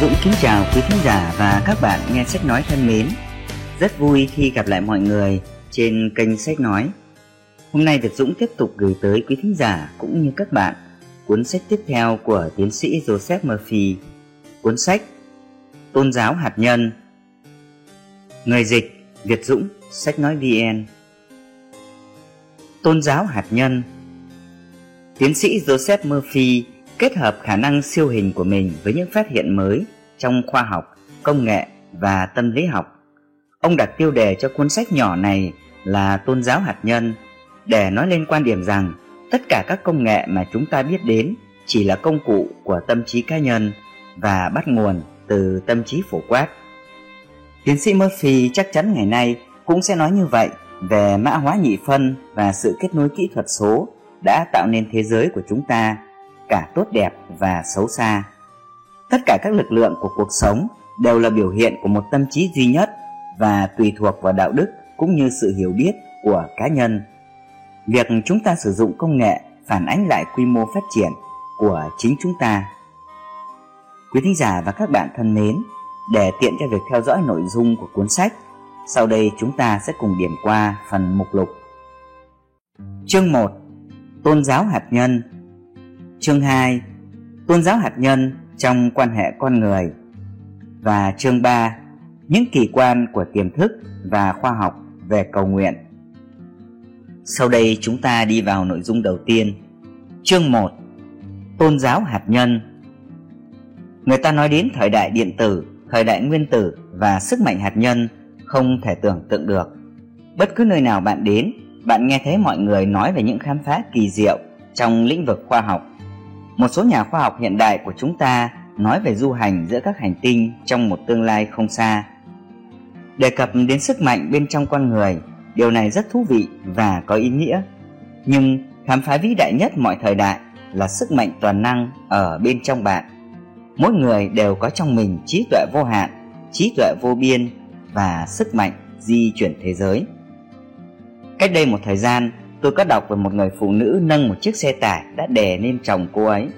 Dũng kính chào quý thính giả và các bạn nghe sách nói thân mến. Rất vui khi gặp lại mọi người trên kênh sách nói. Hôm nay Việt Dũng tiếp tục gửi tới quý thính giả cũng như các bạn cuốn sách tiếp theo của tiến sĩ Joseph Murphy, cuốn sách Tôn giáo hạt nhân. Người dịch Việt Dũng, sách nói VN. Tôn giáo hạt nhân Tiến sĩ Joseph Murphy kết hợp khả năng siêu hình của mình với những phát hiện mới trong khoa học, công nghệ và tâm lý học. Ông đặt tiêu đề cho cuốn sách nhỏ này là tôn giáo hạt nhân để nói lên quan điểm rằng tất cả các công nghệ mà chúng ta biết đến chỉ là công cụ của tâm trí cá nhân và bắt nguồn từ tâm trí phổ quát. Tiến sĩ Murphy chắc chắn ngày nay cũng sẽ nói như vậy về mã hóa nhị phân và sự kết nối kỹ thuật số đã tạo nên thế giới của chúng ta cả tốt đẹp và xấu xa. Tất cả các lực lượng của cuộc sống đều là biểu hiện của một tâm trí duy nhất và tùy thuộc vào đạo đức cũng như sự hiểu biết của cá nhân. Việc chúng ta sử dụng công nghệ phản ánh lại quy mô phát triển của chính chúng ta. Quý thính giả và các bạn thân mến, để tiện cho việc theo dõi nội dung của cuốn sách, sau đây chúng ta sẽ cùng điểm qua phần mục lục. Chương 1 Tôn giáo hạt nhân Chương 2 Tôn giáo hạt nhân trong quan hệ con người. Và chương 3 Những kỳ quan của tiềm thức và khoa học về cầu nguyện. Sau đây chúng ta đi vào nội dung đầu tiên. Chương 1 Tôn giáo hạt nhân. Người ta nói đến thời đại điện tử, thời đại nguyên tử và sức mạnh hạt nhân không thể tưởng tượng được. Bất cứ nơi nào bạn đến, bạn nghe thấy mọi người nói về những khám phá kỳ diệu trong lĩnh vực khoa học một số nhà khoa học hiện đại của chúng ta nói về du hành giữa các hành tinh trong một tương lai không xa. Đề cập đến sức mạnh bên trong con người, điều này rất thú vị và có ý nghĩa. Nhưng khám phá vĩ đại nhất mọi thời đại là sức mạnh toàn năng ở bên trong bạn. Mỗi người đều có trong mình trí tuệ vô hạn, trí tuệ vô biên và sức mạnh di chuyển thế giới. Cách đây một thời gian, tôi có đọc về một người phụ nữ nâng một chiếc xe tải đã đè lên chồng cô ấy.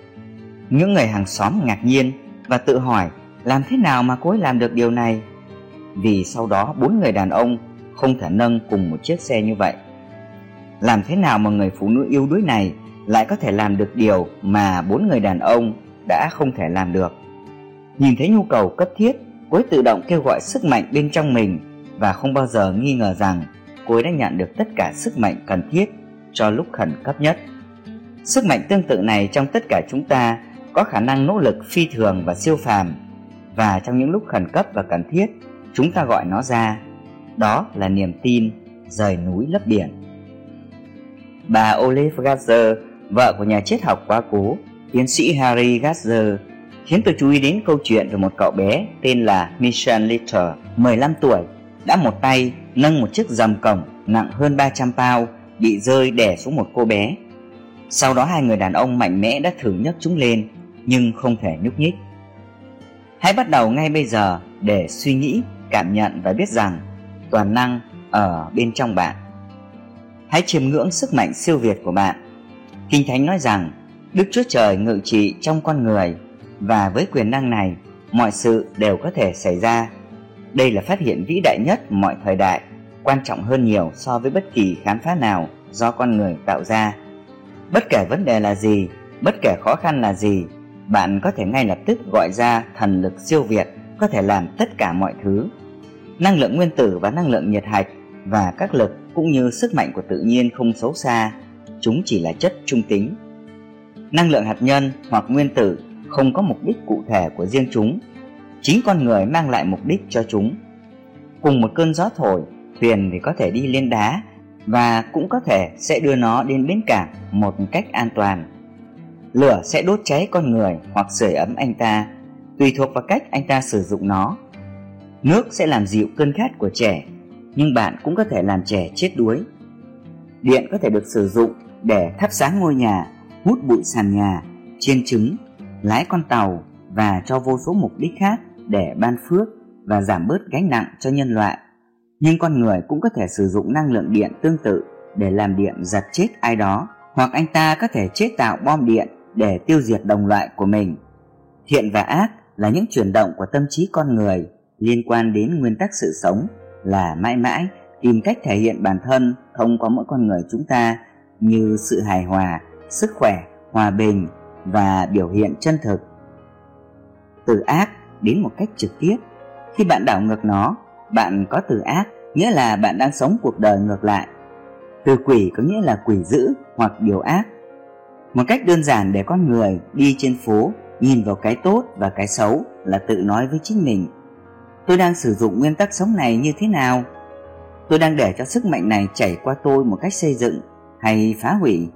Những người hàng xóm ngạc nhiên và tự hỏi làm thế nào mà cô ấy làm được điều này. Vì sau đó bốn người đàn ông không thể nâng cùng một chiếc xe như vậy. Làm thế nào mà người phụ nữ yếu đuối này lại có thể làm được điều mà bốn người đàn ông đã không thể làm được. Nhìn thấy nhu cầu cấp thiết, cô ấy tự động kêu gọi sức mạnh bên trong mình và không bao giờ nghi ngờ rằng cô ấy đã nhận được tất cả sức mạnh cần thiết cho lúc khẩn cấp nhất. Sức mạnh tương tự này trong tất cả chúng ta có khả năng nỗ lực phi thường và siêu phàm. Và trong những lúc khẩn cấp và cần thiết, chúng ta gọi nó ra. Đó là niềm tin rời núi lấp biển. Bà Olive Gasser vợ của nhà triết học quá cố, tiến sĩ Harry Gasser khiến tôi chú ý đến câu chuyện về một cậu bé tên là Michel Little 15 tuổi, đã một tay nâng một chiếc dầm cổng nặng hơn 300 pound bị rơi đè xuống một cô bé. Sau đó hai người đàn ông mạnh mẽ đã thử nhấc chúng lên nhưng không thể nhúc nhích. Hãy bắt đầu ngay bây giờ để suy nghĩ, cảm nhận và biết rằng toàn năng ở bên trong bạn. Hãy chiêm ngưỡng sức mạnh siêu việt của bạn. Kinh Thánh nói rằng Đức Chúa Trời ngự trị trong con người và với quyền năng này mọi sự đều có thể xảy ra đây là phát hiện vĩ đại nhất mọi thời đại, quan trọng hơn nhiều so với bất kỳ khám phá nào do con người tạo ra. Bất kể vấn đề là gì, bất kể khó khăn là gì, bạn có thể ngay lập tức gọi ra thần lực siêu việt có thể làm tất cả mọi thứ. Năng lượng nguyên tử và năng lượng nhiệt hạch và các lực cũng như sức mạnh của tự nhiên không xấu xa, chúng chỉ là chất trung tính. Năng lượng hạt nhân hoặc nguyên tử không có mục đích cụ thể của riêng chúng chính con người mang lại mục đích cho chúng. Cùng một cơn gió thổi, thuyền thì có thể đi lên đá và cũng có thể sẽ đưa nó đến bến cảng một cách an toàn. Lửa sẽ đốt cháy con người hoặc sưởi ấm anh ta, tùy thuộc vào cách anh ta sử dụng nó. Nước sẽ làm dịu cơn khát của trẻ, nhưng bạn cũng có thể làm trẻ chết đuối. Điện có thể được sử dụng để thắp sáng ngôi nhà, hút bụi sàn nhà, chiên trứng, lái con tàu và cho vô số mục đích khác để ban phước và giảm bớt gánh nặng cho nhân loại. Nhưng con người cũng có thể sử dụng năng lượng điện tương tự để làm điện giật chết ai đó, hoặc anh ta có thể chế tạo bom điện để tiêu diệt đồng loại của mình. Thiện và ác là những chuyển động của tâm trí con người liên quan đến nguyên tắc sự sống là mãi mãi tìm cách thể hiện bản thân thông qua mỗi con người chúng ta như sự hài hòa, sức khỏe, hòa bình và biểu hiện chân thực. Từ ác đến một cách trực tiếp, khi bạn đảo ngược nó, bạn có từ ác nghĩa là bạn đang sống cuộc đời ngược lại. Từ quỷ có nghĩa là quỷ dữ hoặc điều ác. Một cách đơn giản để con người đi trên phố nhìn vào cái tốt và cái xấu là tự nói với chính mình. Tôi đang sử dụng nguyên tắc sống này như thế nào? Tôi đang để cho sức mạnh này chảy qua tôi một cách xây dựng hay phá hủy?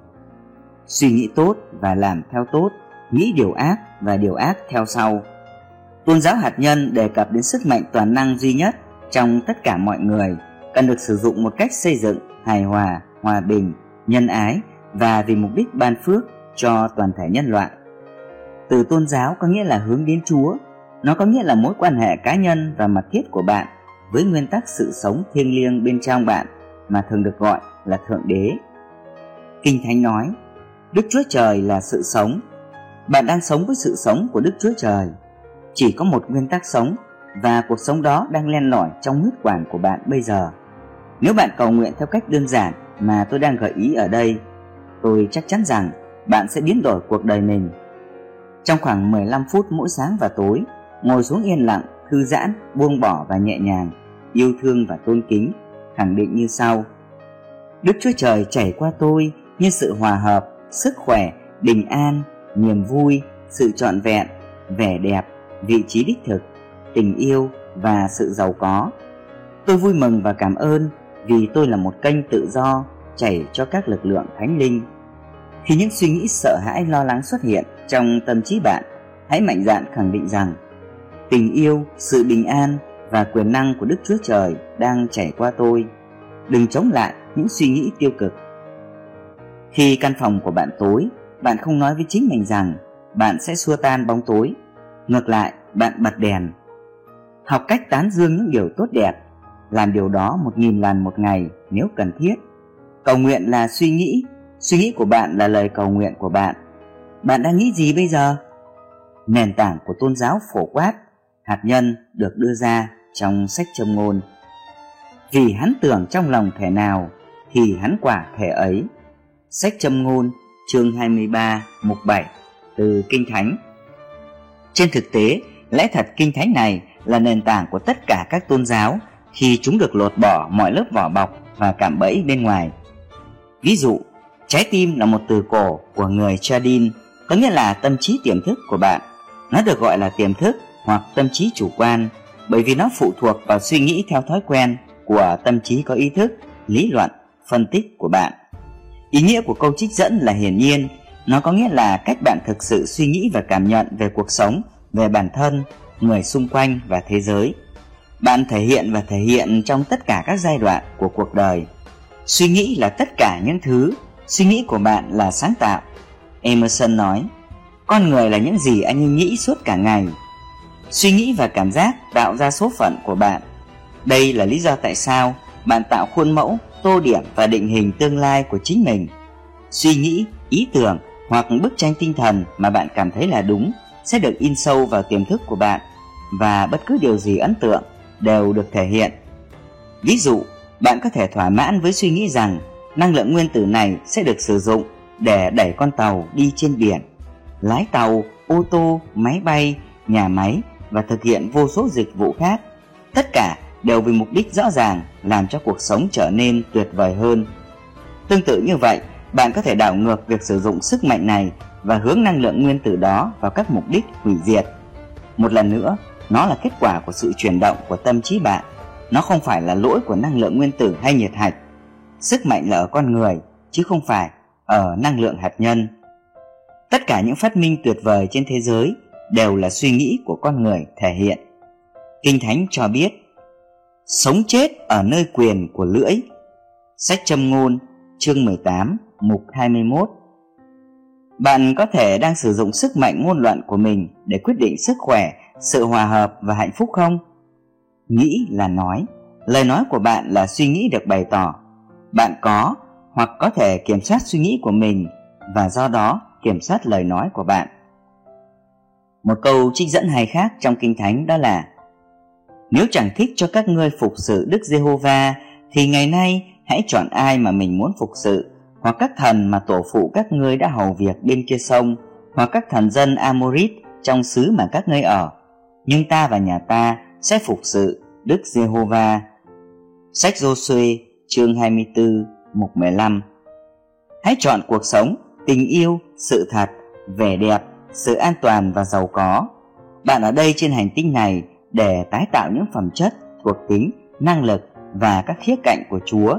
Suy nghĩ tốt và làm theo tốt nghĩ điều ác và điều ác theo sau tôn giáo hạt nhân đề cập đến sức mạnh toàn năng duy nhất trong tất cả mọi người, cần được sử dụng một cách xây dựng, hài hòa hòa bình, nhân ái và vì mục đích ban phước cho toàn thể nhân loại. Từ tôn giáo có nghĩa là hướng đến chúa, nó có nghĩa là mối quan hệ cá nhân và mật thiết của bạn với nguyên tắc sự sống thiêng liêng bên trong bạn mà thường được gọi là thượng đế. Kinh thánh nói, đức chúa trời là sự sống. Bạn đang sống với sự sống của đức chúa trời chỉ có một nguyên tắc sống và cuộc sống đó đang len lỏi trong huyết quản của bạn bây giờ. Nếu bạn cầu nguyện theo cách đơn giản mà tôi đang gợi ý ở đây tôi chắc chắn rằng bạn sẽ biến đổi cuộc đời mình. Trong khoảng 15 phút mỗi sáng và tối, ngồi xuống yên lặng, thư giãn, buông bỏ và nhẹ nhàng, yêu thương và tôn kính, khẳng định như sau. Đức Chúa Trời chảy qua tôi như sự hòa hợp, sức khỏe, bình an, niềm vui, sự trọn vẹn, vẻ đẹp, vị trí đích thực, tình yêu và sự giàu có. Tôi vui mừng và cảm ơn vì tôi là một kênh tự do chảy cho các lực lượng thánh linh. Khi những suy nghĩ sợ hãi lo lắng xuất hiện trong tâm trí bạn hãy mạnh dạn khẳng định rằng tình yêu sự bình an và quyền năng của đức chúa trời đang chảy qua tôi. Đừng chống lại những suy nghĩ tiêu cực. Khi căn phòng của bạn tối bạn không nói với chính mình rằng bạn sẽ xua tan bóng tối ngược lại bạn bật đèn học cách tán dương những điều tốt đẹp làm điều đó một nghìn lần một ngày nếu cần thiết cầu nguyện là suy nghĩ Suy nghĩ của bạn là lời cầu nguyện của bạn. Bạn đang nghĩ gì bây giờ? Nền tảng của tôn giáo phổ quát, hạt nhân được đưa ra trong sách châm ngôn. Vì hắn tưởng trong lòng thể nào thì hắn quả thể ấy. Sách châm ngôn chương 23 mục 7 từ Kinh Thánh. Trên thực tế, lẽ thật Kinh Thánh này là nền tảng của tất cả các tôn giáo khi chúng được lột bỏ mọi lớp vỏ bọc và cảm bẫy bên ngoài. Ví dụ, Trái tim là một từ cổ của người Chadin, có nghĩa là tâm trí tiềm thức của bạn. Nó được gọi là tiềm thức hoặc tâm trí chủ quan bởi vì nó phụ thuộc vào suy nghĩ theo thói quen của tâm trí có ý thức, lý luận, phân tích của bạn. Ý nghĩa của câu trích dẫn là hiển nhiên, nó có nghĩa là cách bạn thực sự suy nghĩ và cảm nhận về cuộc sống, về bản thân, người xung quanh và thế giới. Bạn thể hiện và thể hiện trong tất cả các giai đoạn của cuộc đời. Suy nghĩ là tất cả những thứ Suy nghĩ của bạn là sáng tạo. Emerson nói, con người là những gì anh ấy nghĩ suốt cả ngày. Suy nghĩ và cảm giác tạo ra số phận của bạn. Đây là lý do tại sao bạn tạo khuôn mẫu, tô điểm và định hình tương lai của chính mình. Suy nghĩ, ý tưởng hoặc bức tranh tinh thần mà bạn cảm thấy là đúng sẽ được in sâu vào tiềm thức của bạn và bất cứ điều gì ấn tượng đều được thể hiện. Ví dụ, bạn có thể thỏa mãn với suy nghĩ rằng năng lượng nguyên tử này sẽ được sử dụng để đẩy con tàu đi trên biển, lái tàu, ô tô, máy bay, nhà máy và thực hiện vô số dịch vụ khác. Tất cả đều vì mục đích rõ ràng làm cho cuộc sống trở nên tuyệt vời hơn. Tương tự như vậy, bạn có thể đảo ngược việc sử dụng sức mạnh này và hướng năng lượng nguyên tử đó vào các mục đích hủy diệt. Một lần nữa, nó là kết quả của sự chuyển động của tâm trí bạn. Nó không phải là lỗi của năng lượng nguyên tử hay nhiệt hạch. Sức mạnh là ở con người chứ không phải ở năng lượng hạt nhân. Tất cả những phát minh tuyệt vời trên thế giới đều là suy nghĩ của con người thể hiện. Kinh thánh cho biết sống chết ở nơi quyền của lưỡi. Sách châm ngôn chương 18 mục 21 bạn có thể đang sử dụng sức mạnh ngôn luận của mình để quyết định sức khỏe, sự hòa hợp và hạnh phúc không? Nghĩ là nói. Lời nói của bạn là suy nghĩ được bày tỏ. Bạn có hoặc có thể kiểm soát suy nghĩ của mình và do đó kiểm soát lời nói của bạn. Một câu trích dẫn hay khác trong Kinh Thánh đó là, Nếu chẳng thích cho các ngươi phục sự Đức Giê-hô-va, thì ngày nay hãy chọn ai mà mình muốn phục sự hoặc các thần mà tổ phụ các ngươi đã hầu việc bên kia sông hoặc các thần dân Amorit trong xứ mà các ngươi ở nhưng ta và nhà ta sẽ phục sự Đức Giê-hô-va Sách Giô-suê chương 24 mục 15 Hãy chọn cuộc sống, tình yêu, sự thật, vẻ đẹp, sự an toàn và giàu có. Bạn ở đây trên hành tinh này để tái tạo những phẩm chất, thuộc tính, năng lực và các khía cạnh của Chúa.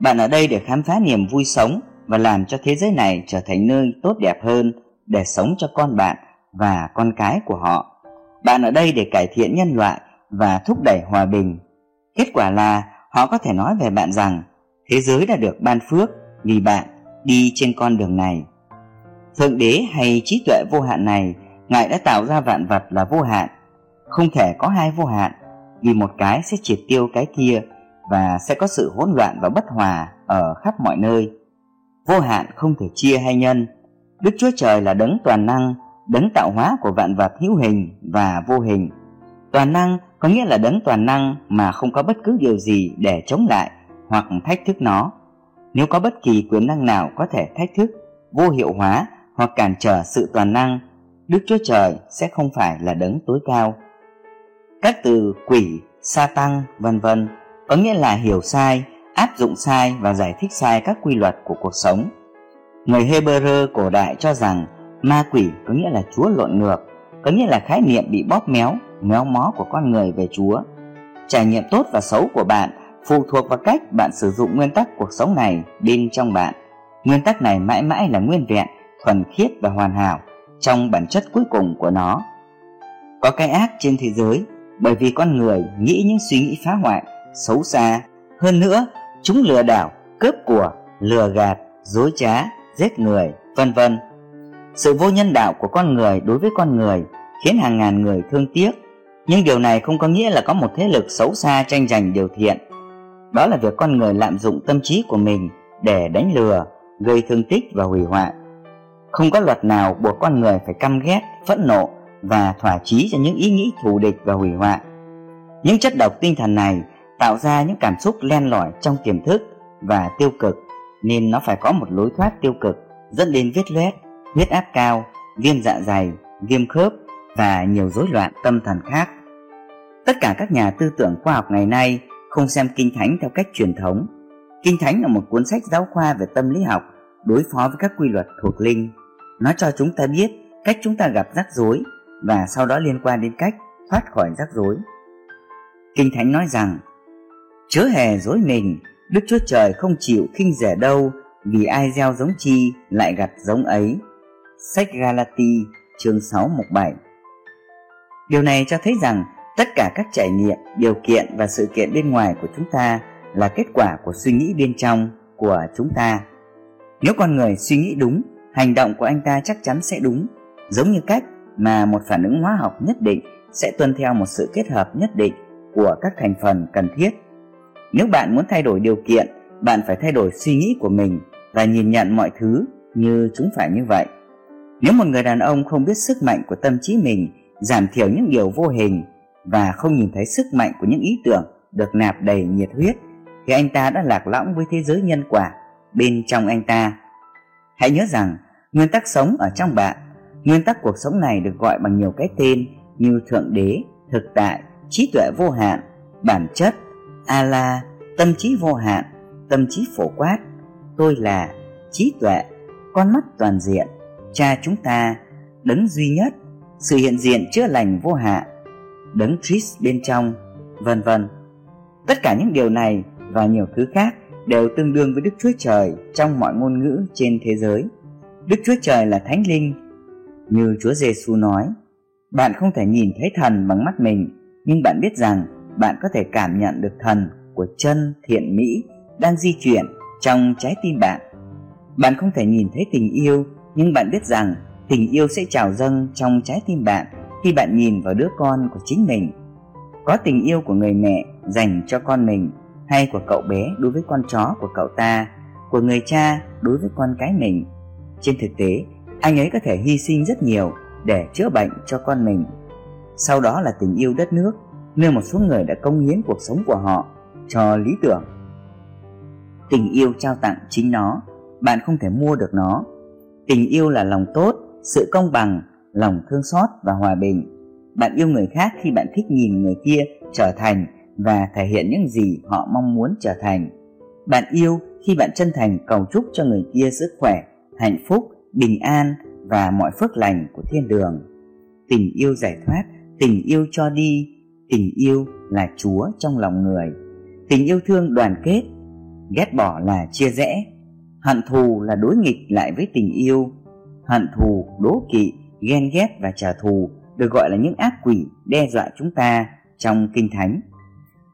Bạn ở đây để khám phá niềm vui sống và làm cho thế giới này trở thành nơi tốt đẹp hơn để sống cho con bạn và con cái của họ. Bạn ở đây để cải thiện nhân loại và thúc đẩy hòa bình. Kết quả là họ có thể nói về bạn rằng thế giới đã được ban phước vì bạn đi trên con đường này. Thượng đế hay trí tuệ vô hạn này, Ngài đã tạo ra vạn vật là vô hạn. Không thể có hai vô hạn, vì một cái sẽ triệt tiêu cái kia và sẽ có sự hỗn loạn và bất hòa ở khắp mọi nơi. Vô hạn không thể chia hay nhân. Đức Chúa Trời là đấng toàn năng, đấng tạo hóa của vạn vật hữu hình và vô hình. Toàn năng có nghĩa là đấng toàn năng mà không có bất cứ điều gì để chống lại hoặc thách thức nó. Nếu có bất kỳ quyền năng nào có thể thách thức, vô hiệu hóa hoặc cản trở sự toàn năng, Đức Chúa Trời sẽ không phải là đấng tối cao. Các từ quỷ, sa tăng, vân vân có nghĩa là hiểu sai, áp dụng sai và giải thích sai các quy luật của cuộc sống. Người Hebrew cổ đại cho rằng ma quỷ có nghĩa là Chúa lộn ngược, có nghĩa là khái niệm bị bóp méo, méo mó của con người về Chúa. Trải nghiệm tốt và xấu của bạn phụ thuộc vào cách bạn sử dụng nguyên tắc cuộc sống này bên trong bạn. Nguyên tắc này mãi mãi là nguyên vẹn, thuần khiết và hoàn hảo trong bản chất cuối cùng của nó. Có cái ác trên thế giới bởi vì con người nghĩ những suy nghĩ phá hoại, xấu xa. Hơn nữa, chúng lừa đảo, cướp của, lừa gạt, dối trá, giết người, vân vân. Sự vô nhân đạo của con người đối với con người khiến hàng ngàn người thương tiếc. Nhưng điều này không có nghĩa là có một thế lực xấu xa tranh giành điều thiện. Đó là việc con người lạm dụng tâm trí của mình để đánh lừa, gây thương tích và hủy hoại. Không có luật nào buộc con người phải căm ghét, phẫn nộ và thỏa chí cho những ý nghĩ thù địch và hủy hoại. Những chất độc tinh thần này tạo ra những cảm xúc len lỏi trong tiềm thức và tiêu cực nên nó phải có một lối thoát tiêu cực dẫn đến vết loét, huyết áp cao, viêm dạ dày, viêm khớp và nhiều rối loạn tâm thần khác. Tất cả các nhà tư tưởng khoa học ngày nay không xem kinh thánh theo cách truyền thống. Kinh thánh là một cuốn sách giáo khoa về tâm lý học đối phó với các quy luật thuộc linh. Nó cho chúng ta biết cách chúng ta gặp rắc rối và sau đó liên quan đến cách thoát khỏi rắc rối. Kinh Thánh nói rằng Chớ hề dối mình, Đức Chúa Trời không chịu khinh rẻ đâu vì ai gieo giống chi lại gặt giống ấy. Sách Galati chương 6 mục 7 Điều này cho thấy rằng tất cả các trải nghiệm, điều kiện và sự kiện bên ngoài của chúng ta là kết quả của suy nghĩ bên trong của chúng ta. Nếu con người suy nghĩ đúng, hành động của anh ta chắc chắn sẽ đúng, giống như cách mà một phản ứng hóa học nhất định sẽ tuân theo một sự kết hợp nhất định của các thành phần cần thiết. Nếu bạn muốn thay đổi điều kiện, bạn phải thay đổi suy nghĩ của mình và nhìn nhận mọi thứ như chúng phải như vậy. Nếu một người đàn ông không biết sức mạnh của tâm trí mình giảm thiểu những điều vô hình và không nhìn thấy sức mạnh của những ý tưởng được nạp đầy nhiệt huyết thì anh ta đã lạc lõng với thế giới nhân quả bên trong anh ta. Hãy nhớ rằng nguyên tắc sống ở trong bạn, nguyên tắc cuộc sống này được gọi bằng nhiều cái tên như thượng đế, thực tại, trí tuệ vô hạn, bản chất, A La, tâm trí vô hạn, tâm trí phổ quát, tôi là trí tuệ, con mắt toàn diện, cha chúng ta, đấng duy nhất, sự hiện diện chữa lành vô hạn, đấng Christ bên trong, vân vân. Tất cả những điều này và nhiều thứ khác đều tương đương với Đức Chúa Trời trong mọi ngôn ngữ trên thế giới. Đức Chúa Trời là Thánh Linh. Như Chúa Giêsu nói, bạn không thể nhìn thấy thần bằng mắt mình, nhưng bạn biết rằng bạn có thể cảm nhận được thần của chân thiện mỹ đang di chuyển trong trái tim bạn. Bạn không thể nhìn thấy tình yêu, nhưng bạn biết rằng tình yêu sẽ trào dâng trong trái tim bạn khi bạn nhìn vào đứa con của chính mình. Có tình yêu của người mẹ dành cho con mình hay của cậu bé đối với con chó của cậu ta, của người cha đối với con cái mình. Trên thực tế, anh ấy có thể hy sinh rất nhiều để chữa bệnh cho con mình. Sau đó là tình yêu đất nước, nơi một số người đã công hiến cuộc sống của họ cho lý tưởng. Tình yêu trao tặng chính nó, bạn không thể mua được nó. Tình yêu là lòng tốt, sự công bằng, lòng thương xót và hòa bình. Bạn yêu người khác khi bạn thích nhìn người kia trở thành và thể hiện những gì họ mong muốn trở thành. Bạn yêu khi bạn chân thành cầu chúc cho người kia sức khỏe, hạnh phúc, bình an và mọi phước lành của thiên đường. Tình yêu giải thoát, tình yêu cho đi, tình yêu là Chúa trong lòng người. Tình yêu thương đoàn kết, ghét bỏ là chia rẽ, hận thù là đối nghịch lại với tình yêu. Hận thù, đố kỵ, ghen ghét và trả thù được gọi là những ác quỷ đe dọa chúng ta trong kinh thánh.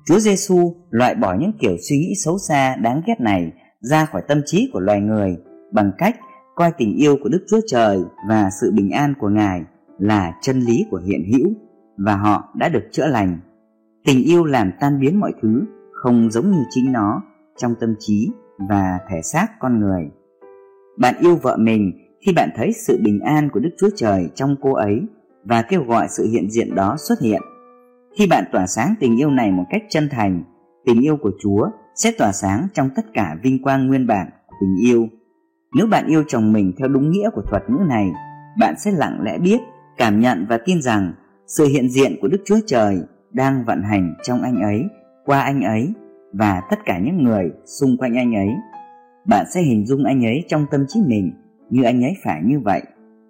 Chúa Giêsu loại bỏ những kiểu suy nghĩ xấu xa đáng ghét này ra khỏi tâm trí của loài người bằng cách coi tình yêu của Đức Chúa Trời và sự bình an của Ngài là chân lý của hiện hữu và họ đã được chữa lành. Tình yêu làm tan biến mọi thứ không giống như chính nó trong tâm trí và thể xác con người. Bạn yêu vợ mình khi bạn thấy sự bình an của Đức Chúa Trời trong cô ấy và kêu gọi sự hiện diện đó xuất hiện. Khi bạn tỏa sáng tình yêu này một cách chân thành, tình yêu của Chúa sẽ tỏa sáng trong tất cả vinh quang nguyên bản của tình yêu. Nếu bạn yêu chồng mình theo đúng nghĩa của thuật ngữ này, bạn sẽ lặng lẽ biết, cảm nhận và tin rằng sự hiện diện của Đức Chúa Trời đang vận hành trong anh ấy, qua anh ấy và tất cả những người xung quanh anh ấy. Bạn sẽ hình dung anh ấy trong tâm trí mình như anh ấy phải như vậy,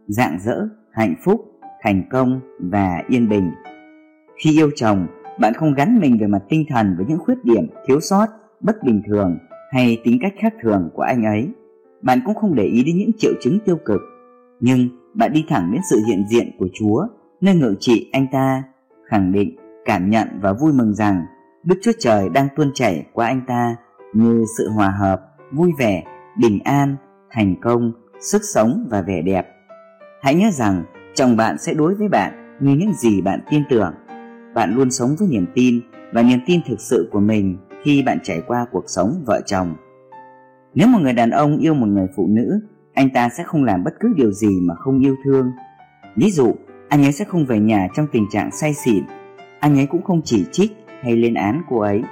dạng dỡ, hạnh phúc, thành công và yên bình. Khi yêu chồng, bạn không gắn mình về mặt tinh thần với những khuyết điểm, thiếu sót, bất bình thường hay tính cách khác thường của anh ấy. Bạn cũng không để ý đến những triệu chứng tiêu cực, nhưng bạn đi thẳng đến sự hiện diện của Chúa, nơi ngự trị anh ta, khẳng định, cảm nhận và vui mừng rằng Đức Chúa Trời đang tuôn chảy qua anh ta như sự hòa hợp, vui vẻ, bình an, thành công, sức sống và vẻ đẹp. Hãy nhớ rằng chồng bạn sẽ đối với bạn như những gì bạn tin tưởng. Bạn luôn sống với niềm tin và niềm tin thực sự của mình khi bạn trải qua cuộc sống vợ chồng. Nếu một người đàn ông yêu một người phụ nữ, anh ta sẽ không làm bất cứ điều gì mà không yêu thương. Ví dụ, anh ấy sẽ không về nhà trong tình trạng say xỉn, anh ấy cũng không chỉ trích hay lên án cô ấy.